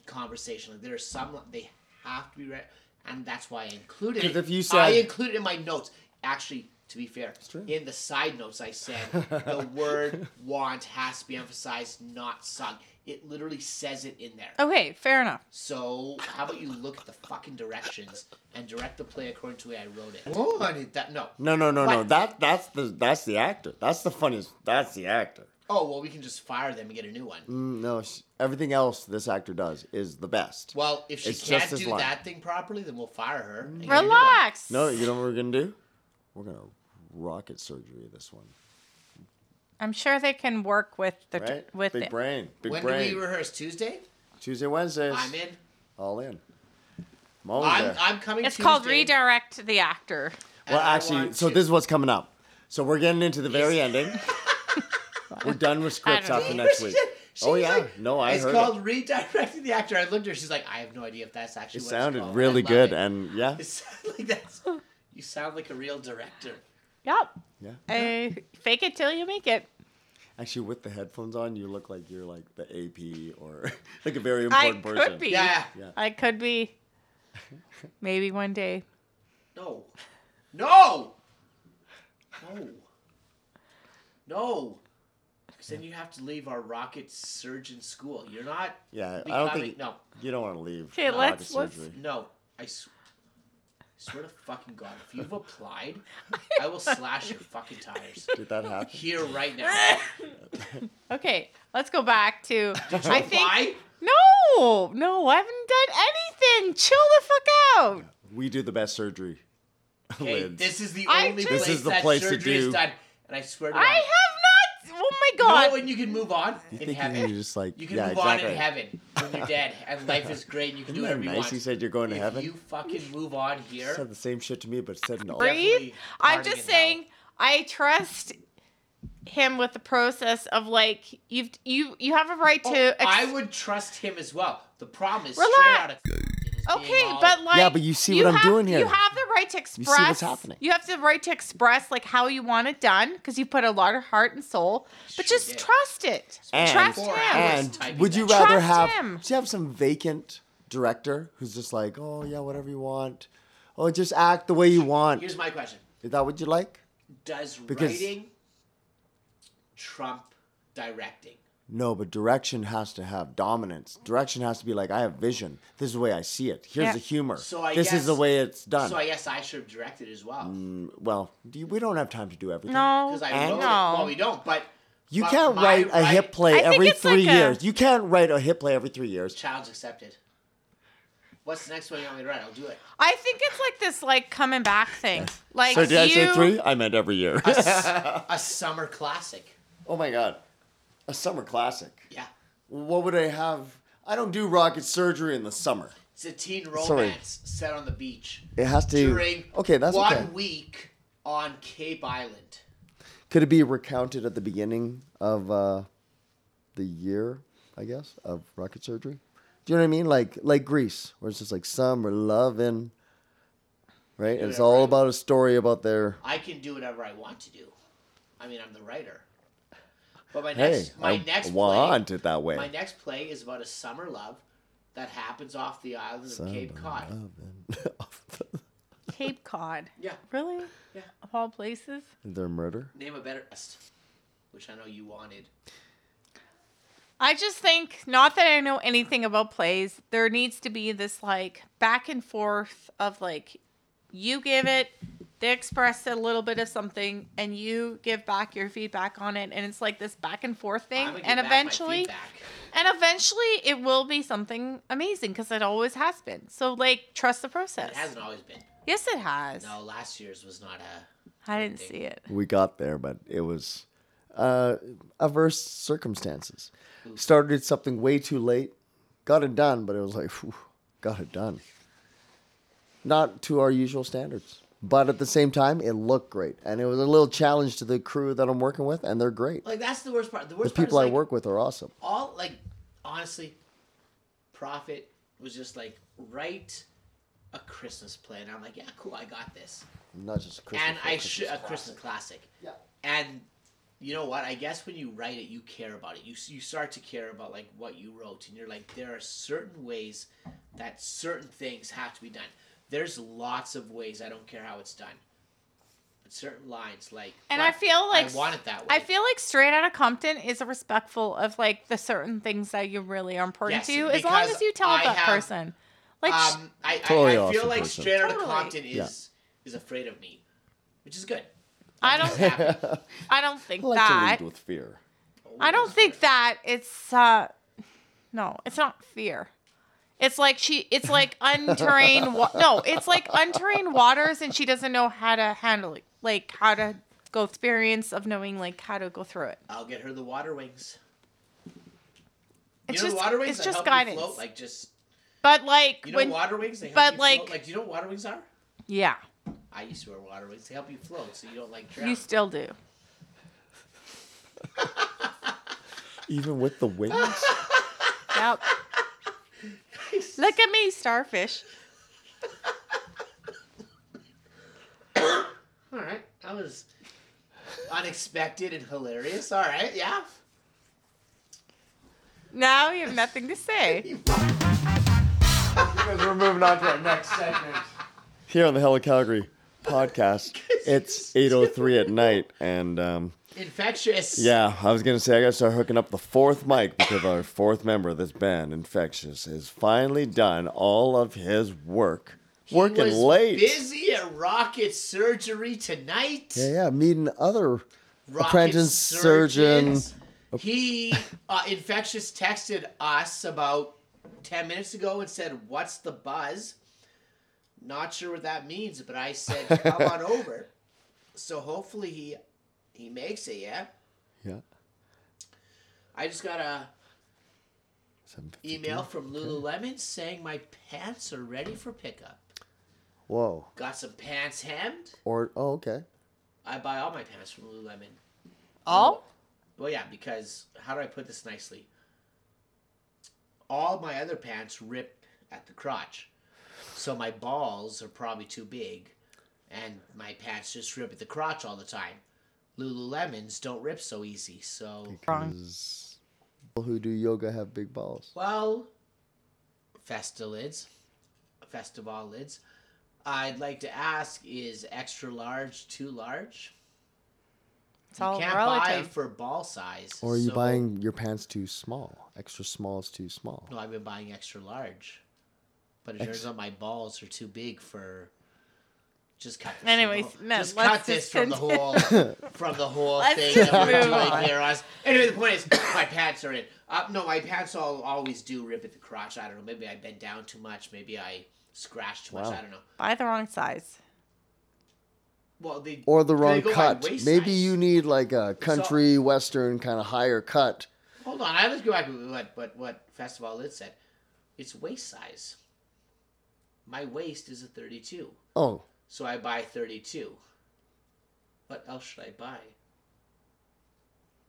Speaker 1: conversation. Like, there are some they have to be read, and that's why I included
Speaker 2: 'Cause
Speaker 1: it.
Speaker 2: if you said,
Speaker 1: I included in my notes. Actually, to be fair, in the side notes I said (laughs) the word "want" has to be emphasized, not sung. It literally says it in there.
Speaker 3: Okay, fair enough.
Speaker 1: So how about you look at the fucking directions and direct the play according to the way I wrote it? Oh, I need that. No.
Speaker 2: No, no, no, no. That that's the that's the actor. That's the funniest. That's the actor.
Speaker 1: Oh well, we can just fire them and get a new one.
Speaker 2: Mm, no, sh- everything else this actor does is the best.
Speaker 1: Well, if she
Speaker 2: It's
Speaker 1: can't
Speaker 2: just his
Speaker 1: do
Speaker 2: line.
Speaker 1: that thing properly, then we'll fire her. and get a new one.
Speaker 3: Relax.
Speaker 2: No, you know what we're gonna do? We're gonna rocket surgery this one,
Speaker 3: I'm sure they can work with the
Speaker 2: right?
Speaker 3: with
Speaker 2: big
Speaker 3: it.
Speaker 2: brain, big
Speaker 1: When
Speaker 2: brain.
Speaker 1: do we rehearse? Tuesday.
Speaker 2: Tuesday, Wednesdays,
Speaker 1: I'm in.
Speaker 2: all in. I'm
Speaker 1: I'm. I'm coming.
Speaker 3: It's
Speaker 1: Tuesday,
Speaker 3: called redirect the actor.
Speaker 2: Well, actually, so
Speaker 1: to-
Speaker 2: this is what's coming up. So we're getting into the very ending. (laughs) we're done with scripts after next week.
Speaker 1: she
Speaker 2: Oh yeah,
Speaker 1: like,
Speaker 2: no, I
Speaker 1: it's
Speaker 2: heard It's
Speaker 1: called
Speaker 2: it.
Speaker 1: redirecting the actor. I looked at her. She's like, I have no idea if that's actually.
Speaker 2: It
Speaker 1: what
Speaker 2: sounded
Speaker 1: it's called.
Speaker 2: really good,
Speaker 1: it.
Speaker 2: and yeah,
Speaker 1: It sounded like that's. You sound like a real director.
Speaker 3: Yep.
Speaker 2: yeah.
Speaker 3: Uh, fake it till you make it.
Speaker 2: Actually, with the headphones on, you look like you're like the AP or (laughs) like a very
Speaker 3: I
Speaker 2: important person.
Speaker 3: could be.
Speaker 1: Yeah.
Speaker 2: Yeah.
Speaker 3: I could be. (laughs) Maybe one day.
Speaker 1: No. No. No. No. Because then you have to leave our rocket surgeon school. You're not.
Speaker 2: Yeah, I don't think
Speaker 1: No.
Speaker 2: you don't want to leave.
Speaker 3: Okay,
Speaker 2: rocket
Speaker 3: let's- let's-
Speaker 2: surgery.
Speaker 1: No. I s- swear to fucking God, if you've (laughs) applied, (laughs) I will slash your fucking tires.
Speaker 2: Did that happen?
Speaker 1: Here right now. (laughs)
Speaker 3: Okay, let's go back to. I think.
Speaker 1: Apply?
Speaker 3: No, no, I haven't done anything. Chill the fuck out.
Speaker 2: We do the best surgery.
Speaker 1: Okay,
Speaker 2: Lids.
Speaker 1: this is the
Speaker 3: I
Speaker 1: only
Speaker 3: just-
Speaker 1: place
Speaker 2: This is the
Speaker 1: that
Speaker 2: place to
Speaker 1: surgery is done. And I swear to
Speaker 3: I have not. My
Speaker 1: You know
Speaker 3: god.
Speaker 1: when you can move on
Speaker 2: You
Speaker 1: in
Speaker 2: think
Speaker 1: heaven?
Speaker 2: You're just like
Speaker 1: You can
Speaker 2: yeah,
Speaker 1: move
Speaker 2: exactly.
Speaker 1: on in heaven when you're dead, and life is great, and you can
Speaker 2: Isn't
Speaker 1: do
Speaker 2: that
Speaker 1: whatever you
Speaker 2: nice?
Speaker 1: want.
Speaker 2: You said you're going to
Speaker 1: if
Speaker 2: heaven.
Speaker 1: you fucking move on here,
Speaker 2: said the same shit to me, but said no.
Speaker 1: Breathe.
Speaker 3: breathe. I'm just
Speaker 1: in
Speaker 3: saying I trust him with the process of like you've you you have a right
Speaker 1: Oh,
Speaker 3: to ex-
Speaker 1: I would trust him as well. The problem is
Speaker 3: Relax.
Speaker 1: straight out of is being
Speaker 3: Okay,
Speaker 1: all-
Speaker 3: but like
Speaker 2: Yeah, but you see what I'm doing here.
Speaker 3: You have the right to express.
Speaker 2: You see
Speaker 3: express.
Speaker 2: what's happening.
Speaker 3: You have the right to express like how you want it done because you put a lot of heart and soul. But
Speaker 1: Sure
Speaker 3: just
Speaker 1: did.
Speaker 3: trust it.
Speaker 2: And,
Speaker 3: trust
Speaker 1: Four
Speaker 3: him.
Speaker 2: and would you
Speaker 1: that.
Speaker 2: rather
Speaker 3: Trust
Speaker 2: have
Speaker 3: him.
Speaker 2: do you have some vacant director who's just like, oh yeah, whatever you want, oh just act the way you want?
Speaker 1: Here's my question:
Speaker 2: Is that what you like?
Speaker 1: Does
Speaker 2: Because-
Speaker 1: writing trump directing?
Speaker 2: No, but direction has to have dominance. Direction has to be like, I have vision. This is the way I see it. Here's
Speaker 3: Yeah.
Speaker 2: the humor.
Speaker 1: So I
Speaker 2: this is the way it's done.
Speaker 1: So I guess I should have directed as well
Speaker 2: Mm, well, do you, we don't have time to do everything.
Speaker 3: No,
Speaker 1: because I
Speaker 2: And-
Speaker 1: wrote it.
Speaker 3: no.
Speaker 1: Well, we don't, but
Speaker 2: You
Speaker 1: but
Speaker 2: can't write a
Speaker 1: right-
Speaker 2: hit play
Speaker 3: I
Speaker 2: every three
Speaker 3: like a-
Speaker 2: years. You can't write a hit play every three years.
Speaker 1: Child's accepted. What's the next one you want me to write? I'll do it.
Speaker 3: I think it's like this like coming back thing. Like
Speaker 2: So did I say three? I meant every year.
Speaker 1: A, s- (laughs) a summer classic.
Speaker 2: Oh my god, a summer classic.
Speaker 1: Yeah.
Speaker 2: What would I have? I don't do rocket surgery in the summer.
Speaker 1: It's a teen
Speaker 2: Sorry.
Speaker 1: romance set on the beach
Speaker 2: It has to.
Speaker 1: during
Speaker 2: okay, that's
Speaker 1: one
Speaker 2: okay.
Speaker 1: week on Cape Island.
Speaker 2: Could it be recounted at the beginning of uh, the year? I guess of rocket surgery. Do you know what I mean? Like like Greece, where it's just like summer loving. Right, it's all about a story about their.
Speaker 1: I can do whatever I want to do. I mean, I'm the writer. But my
Speaker 2: Hey,
Speaker 1: next, my
Speaker 2: I
Speaker 1: next
Speaker 2: want
Speaker 1: play,
Speaker 2: it that way.
Speaker 1: My next play is about a summer love that happens off the island of Cape Cod. (laughs)
Speaker 3: Cape Cod.
Speaker 1: Yeah,
Speaker 3: Really?
Speaker 1: Yeah.
Speaker 3: Of all places?
Speaker 2: Their murder.
Speaker 1: name a better guest, which I know you wanted.
Speaker 3: I just think, not that I know anything about plays, there needs to be this like back and forth of like, you give it, they express a little bit of something, and you give back your feedback on it, and it's like this back and forth thing,
Speaker 1: I'm gonna
Speaker 3: and
Speaker 1: back
Speaker 3: eventually,
Speaker 1: feedback.
Speaker 3: and eventually, it will be something amazing because it always has been. So like, trust the process.
Speaker 1: it hasn't always been.
Speaker 3: Yes, it has.
Speaker 1: No, last year's was not a.
Speaker 3: I didn't see it.
Speaker 2: We got there, but it was uh, averse circumstances. Started something way too late, got it done, but it was like, whew, got it done. Not to our usual standards, but at the same time, it looked great, and it was a little challenge to the crew that I'm working with, and they're great.
Speaker 1: Like that's the worst part. The
Speaker 2: The
Speaker 1: worst part the
Speaker 2: people
Speaker 1: is,
Speaker 2: I
Speaker 1: like,
Speaker 2: work with are awesome.
Speaker 1: all like honestly, Profit was just like write a Christmas play, and I'm like, yeah, cool, I got this.
Speaker 2: Not just a Christmas.
Speaker 1: and I should a Christmas classic.
Speaker 2: Yeah.
Speaker 1: And you know what? I guess when you write it, you care about it. You you start to care about like what you wrote, and you're like, there are certain ways that certain things have to be done. There's lots of ways. I don't care how it's done. But certain lines, like,
Speaker 3: And I feel like
Speaker 1: I want it that way.
Speaker 3: I feel like Straight Outta Compton is respectful of like the certain things that you really are important
Speaker 1: Yes,
Speaker 3: to, as long as you tell
Speaker 1: I
Speaker 3: that
Speaker 1: have-
Speaker 3: person. Like,
Speaker 1: um, I,
Speaker 2: Totally
Speaker 1: I, I feel like
Speaker 2: person.
Speaker 1: Straight Outta
Speaker 3: Totally.
Speaker 1: Compton is
Speaker 2: Yeah.
Speaker 1: is afraid of me, which is good.
Speaker 3: I don't. (laughs) I don't think
Speaker 2: I like
Speaker 3: that.
Speaker 2: to lead with fear.
Speaker 3: I don't think that it's uh, no, it's not fear. It's like she, it's like unterrain. Wa- no, it's like unterrain waters, and she doesn't know how to handle it, like how to go experience of knowing like how to go through it.
Speaker 1: I'll get her the water wings.
Speaker 3: It's
Speaker 1: you know
Speaker 3: just,
Speaker 1: water wings
Speaker 3: it's just guidance.
Speaker 1: Float, like just
Speaker 3: but like
Speaker 1: you know
Speaker 3: when,
Speaker 1: water wings. They help
Speaker 3: but,
Speaker 1: you
Speaker 3: like-
Speaker 1: float. like do you know what water wings are?
Speaker 3: yeah,
Speaker 1: I used to wear water wings. They help you float, so you don't like drown.
Speaker 3: you still do. (laughs)
Speaker 2: Even with the wings.
Speaker 3: Yep. Look at me, starfish. (coughs)
Speaker 1: All right, that was unexpected and hilarious. All right, yeah.
Speaker 3: Now you have nothing to say. (laughs)
Speaker 2: because we're moving on to our next segment. Here on the Hello Calgary podcast, (laughs) it's 8.03 at night, and um,
Speaker 1: Infectious.
Speaker 2: yeah, I was going to say I got to start hooking up the fourth mic because our (coughs) fourth member of this band, Infectious, has finally done all of his work.
Speaker 1: He
Speaker 2: Working
Speaker 1: was
Speaker 2: late.
Speaker 1: Busy at rocket surgery tonight.
Speaker 2: Yeah, yeah, meeting other
Speaker 1: Rocket
Speaker 2: apprentice surgeon.
Speaker 1: surgeons. He uh, infectious texted us about ten minutes ago and said, "What's the buzz?" Not sure what that means, but I said, "Come on (laughs) over." So hopefully he he makes it. Yeah.
Speaker 2: Yeah.
Speaker 1: I just got a email from Lululemon saying my pants are ready for pickup.
Speaker 2: Whoa.
Speaker 1: Got some pants hemmed.
Speaker 2: Or, oh, okay.
Speaker 1: I buy all my pants from Lululemon.
Speaker 3: All?
Speaker 1: Well, yeah, because how do I put this nicely? All my other pants rip at the crotch. So my balls are probably too big, and my pants just rip at the crotch all the time. Lululemons don't rip so easy, so.
Speaker 2: Because people who do yoga have big balls.
Speaker 1: Well, Festa lids, Festival lids. I'd like to ask is extra large too large?
Speaker 3: It's
Speaker 1: You
Speaker 3: all
Speaker 1: can't buy for ball size.
Speaker 2: Or are you
Speaker 1: so-
Speaker 2: buying your pants too small? Extra small is too small.
Speaker 1: No, I've been buying extra large. But it
Speaker 2: Ex-
Speaker 1: turns out my balls are too big for. Just cut this.
Speaker 3: Anyways,
Speaker 1: from the,
Speaker 3: no,
Speaker 1: just
Speaker 3: let's
Speaker 1: cut this
Speaker 3: just
Speaker 1: from the whole (laughs) from the whole
Speaker 3: Let's
Speaker 1: thing that we're
Speaker 3: move
Speaker 1: doing
Speaker 3: on.
Speaker 1: here. Us. Anyway, the point is, (coughs) my pants are in. Uh, no, my pants all always do rip at the crotch. I don't know. Maybe I bend down too much. Maybe I scratch too much.
Speaker 2: Wow.
Speaker 1: I don't know.
Speaker 3: Buy the wrong size.
Speaker 1: Well, they
Speaker 2: or the wrong
Speaker 1: go
Speaker 2: cut. Maybe
Speaker 1: size.
Speaker 2: you need like a country western kind of higher cut.
Speaker 1: Hold on, I let's go back to what what what Festival Lit said. It's waist size. My waist is a 32,
Speaker 2: Oh,
Speaker 1: so I buy 32. What else should I buy?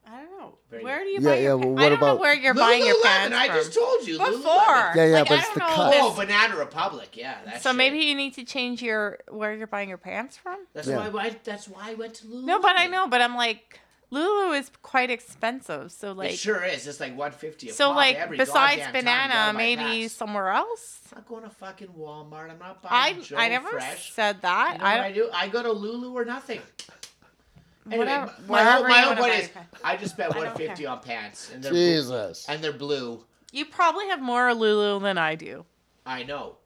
Speaker 3: I don't know.
Speaker 1: Very
Speaker 3: where do you
Speaker 2: Yeah,
Speaker 3: buy
Speaker 2: yeah,
Speaker 3: your
Speaker 2: well,
Speaker 3: pants?
Speaker 2: what
Speaker 3: I don't know where you're buying your
Speaker 1: Lululemon,
Speaker 3: pants
Speaker 1: I
Speaker 3: from.
Speaker 1: just told you.
Speaker 3: Before.
Speaker 1: Lululemon.
Speaker 2: Yeah, yeah,
Speaker 3: Like,
Speaker 2: but
Speaker 3: I
Speaker 2: it's the cut.
Speaker 1: Oh, Banana Republic. Yeah, that's
Speaker 3: So maybe you need to change your where you're buying your pants from.
Speaker 1: that's
Speaker 2: Yeah.
Speaker 1: why I, that's why I went to Lululemon.
Speaker 3: No, but I know, but I'm like Lulu is quite expensive. So like
Speaker 1: it sure is. It's like 150
Speaker 3: so
Speaker 1: pop
Speaker 3: like
Speaker 1: every
Speaker 3: besides banana, maybe
Speaker 1: packs.
Speaker 3: somewhere else.
Speaker 1: I'm not going to fucking Walmart. I'm not
Speaker 3: I
Speaker 1: buying Joe
Speaker 3: I never
Speaker 1: Fresh.
Speaker 3: said
Speaker 1: You
Speaker 3: that.
Speaker 1: know
Speaker 3: I
Speaker 1: what
Speaker 3: don't.
Speaker 1: I do? I go to Lulu or nothing. Anyway,
Speaker 3: Whatever-
Speaker 1: my whole, my whole point is. I just spent 150 on pants, and they're bl-
Speaker 2: Jesus.
Speaker 1: and they're blue.
Speaker 3: You probably have more Lulu than I do.
Speaker 1: I know.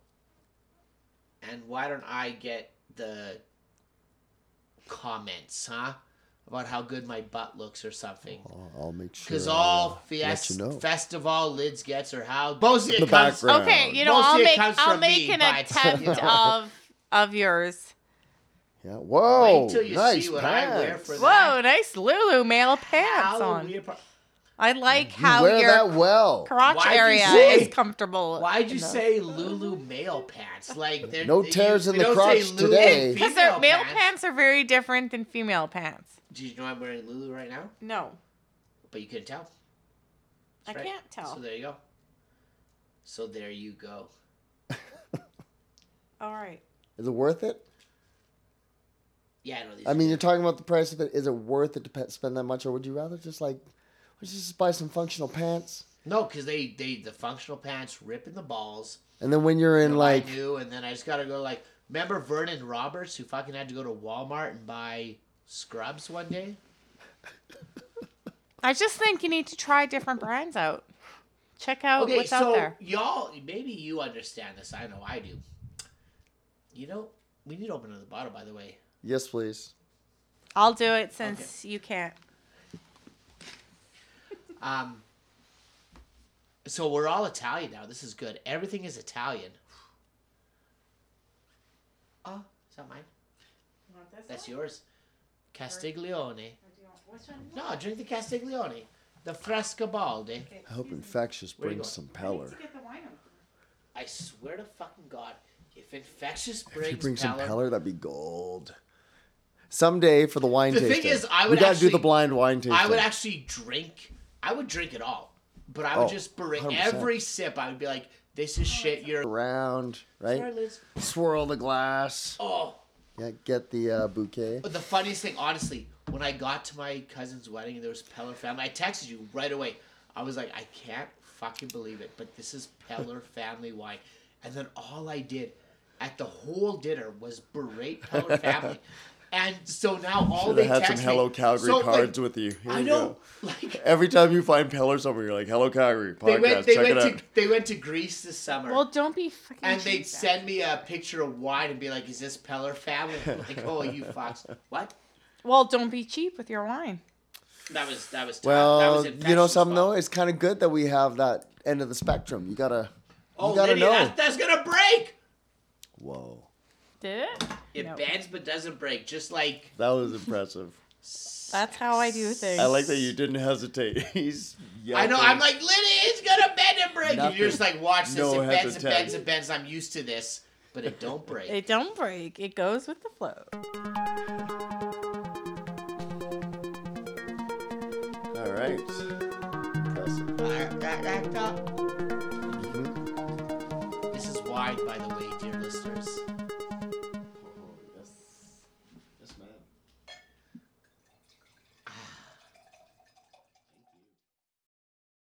Speaker 1: And why don't I get the comments, huh? About how good my butt looks or something.
Speaker 2: I'll, I'll make sure.
Speaker 1: Because all
Speaker 2: uh,
Speaker 1: fiest
Speaker 2: you know.
Speaker 1: festival lids gets are how mostly
Speaker 2: The
Speaker 1: it comes.
Speaker 2: background.
Speaker 3: Okay, you know
Speaker 1: Mostly
Speaker 3: I'll make I'll make
Speaker 1: me,
Speaker 3: an
Speaker 1: but-
Speaker 3: attempt (laughs) of of yours.
Speaker 2: Yeah. Whoa.
Speaker 1: Wait till you
Speaker 2: nice
Speaker 1: see what
Speaker 2: pants.
Speaker 1: I wear for
Speaker 3: Whoa,
Speaker 1: that.
Speaker 3: nice Lulu male pants on.
Speaker 1: Halloween par-
Speaker 3: I like
Speaker 2: You
Speaker 3: how
Speaker 2: wear
Speaker 3: your
Speaker 2: that well.
Speaker 3: crotch
Speaker 1: Why'd you
Speaker 3: area
Speaker 1: say-
Speaker 3: is comfortable.
Speaker 1: Why'd you
Speaker 3: in those.
Speaker 1: say Lulu male pants? Like they're-
Speaker 2: No
Speaker 1: you-
Speaker 2: tears in
Speaker 1: you
Speaker 2: the
Speaker 1: don't
Speaker 2: crotch
Speaker 1: Lulu
Speaker 2: today.
Speaker 3: Because
Speaker 1: female
Speaker 3: male pants. are very different than female pants.
Speaker 1: Do you know I'm wearing Lulu right now?
Speaker 3: No,
Speaker 1: But you couldn't tell.
Speaker 3: I
Speaker 1: right.
Speaker 3: can't tell.
Speaker 1: So there you go. So there you go. (laughs)
Speaker 3: All right.
Speaker 2: Is it worth it?
Speaker 1: Yeah, I know these.
Speaker 2: I
Speaker 1: are
Speaker 2: mean, you're talking about the price of it. Is it worth it to pe- spend that much, or would you rather just like, let's just buy some functional pants?
Speaker 1: no, because they they the functional pants rip in the balls.
Speaker 2: And then when you're in
Speaker 1: They're
Speaker 2: like,
Speaker 1: brand new, and then I just gotta go like. Remember Vernon Roberts who fucking had to go to Walmart and buy scrubs one day?
Speaker 3: I just think you need to try different brands out. Check out
Speaker 1: Okay,
Speaker 3: what's
Speaker 1: so
Speaker 3: out there.
Speaker 1: y'all, maybe you understand this. I know I do. You know, we need to open another bottle, by the way.
Speaker 2: yes, please.
Speaker 3: I'll do it since you can't.
Speaker 1: Um, so we're all Italian now. This is good. Everything is Italian. (sighs) Oh, is that mine? That's yours. Castiglione. No, drink the Castiglione. The Frescobaldi.
Speaker 2: I hope infectious
Speaker 1: Where
Speaker 2: brings some Peller.
Speaker 1: I swear to fucking God, if infectious
Speaker 2: If you
Speaker 1: brings
Speaker 2: bring some
Speaker 1: Peller-
Speaker 2: Peller, that'd be gold. Someday for the wine
Speaker 1: The thing
Speaker 2: tasting.
Speaker 1: is, I would we
Speaker 2: gotta do the blind wine tasting.
Speaker 1: I would actually drink. I would drink it all, but I would
Speaker 2: Oh,
Speaker 1: just bring
Speaker 2: 100%.
Speaker 1: every sip. I would be like, "This is shit." You're
Speaker 2: around, right?
Speaker 1: Sorry, Liz.
Speaker 2: Swirl the glass.
Speaker 1: Oh,
Speaker 2: Yeah, get the uh, bouquet.
Speaker 1: but the funniest thing, honestly, when I got to my cousin's wedding and there was Peller family, I texted you right away. I was like, I can't fucking believe it, but this is Peller (laughs) family wine. And then all I did at the whole dinner was berate Peller family. (laughs) And so now all
Speaker 2: Should
Speaker 1: they
Speaker 2: have had some
Speaker 1: me-
Speaker 2: Hello Calgary
Speaker 1: So, like,
Speaker 2: cards with you. Here
Speaker 1: I
Speaker 2: you
Speaker 1: know,
Speaker 2: go. (laughs)
Speaker 1: like
Speaker 2: Every time you find Peller somewhere, you're like, "Hello Calgary podcast."
Speaker 1: they went, they
Speaker 2: Check
Speaker 1: went
Speaker 2: it
Speaker 1: to
Speaker 2: out.
Speaker 1: they went to Greece this summer.
Speaker 3: Well, don't be fucking.
Speaker 1: and they'd
Speaker 3: then.
Speaker 1: send me a picture of wine and be like, "Is this Peller family?" Like, "Oh, you (laughs) fucks!" What?
Speaker 3: Well, don't be cheap with your wine.
Speaker 1: That was that was tough. that was
Speaker 2: Well, you know
Speaker 1: infection's
Speaker 2: something though. It's kind of good that we have that end of the spectrum. You gotta,
Speaker 1: Oh,
Speaker 2: you gotta
Speaker 1: Lydia,
Speaker 2: know.
Speaker 1: That, that's gonna break.
Speaker 2: Whoa,
Speaker 3: Did it?
Speaker 1: It
Speaker 3: No.
Speaker 1: bends but doesn't break. Just like
Speaker 2: that was impressive. (laughs)
Speaker 3: That's how I do things.
Speaker 2: I like that you didn't hesitate. (laughs) He's.
Speaker 1: I know. I'm like, Lydia, it's gonna bend and break. And you're just like, watch this.
Speaker 2: No
Speaker 1: it bends and
Speaker 2: hesitation.
Speaker 1: bends and bends. I'm used to this, but it don't break.
Speaker 3: It don't break. It goes with the flow.
Speaker 2: All right. Impressive. Mm-hmm.
Speaker 1: This is wide, by the way, dear listeners.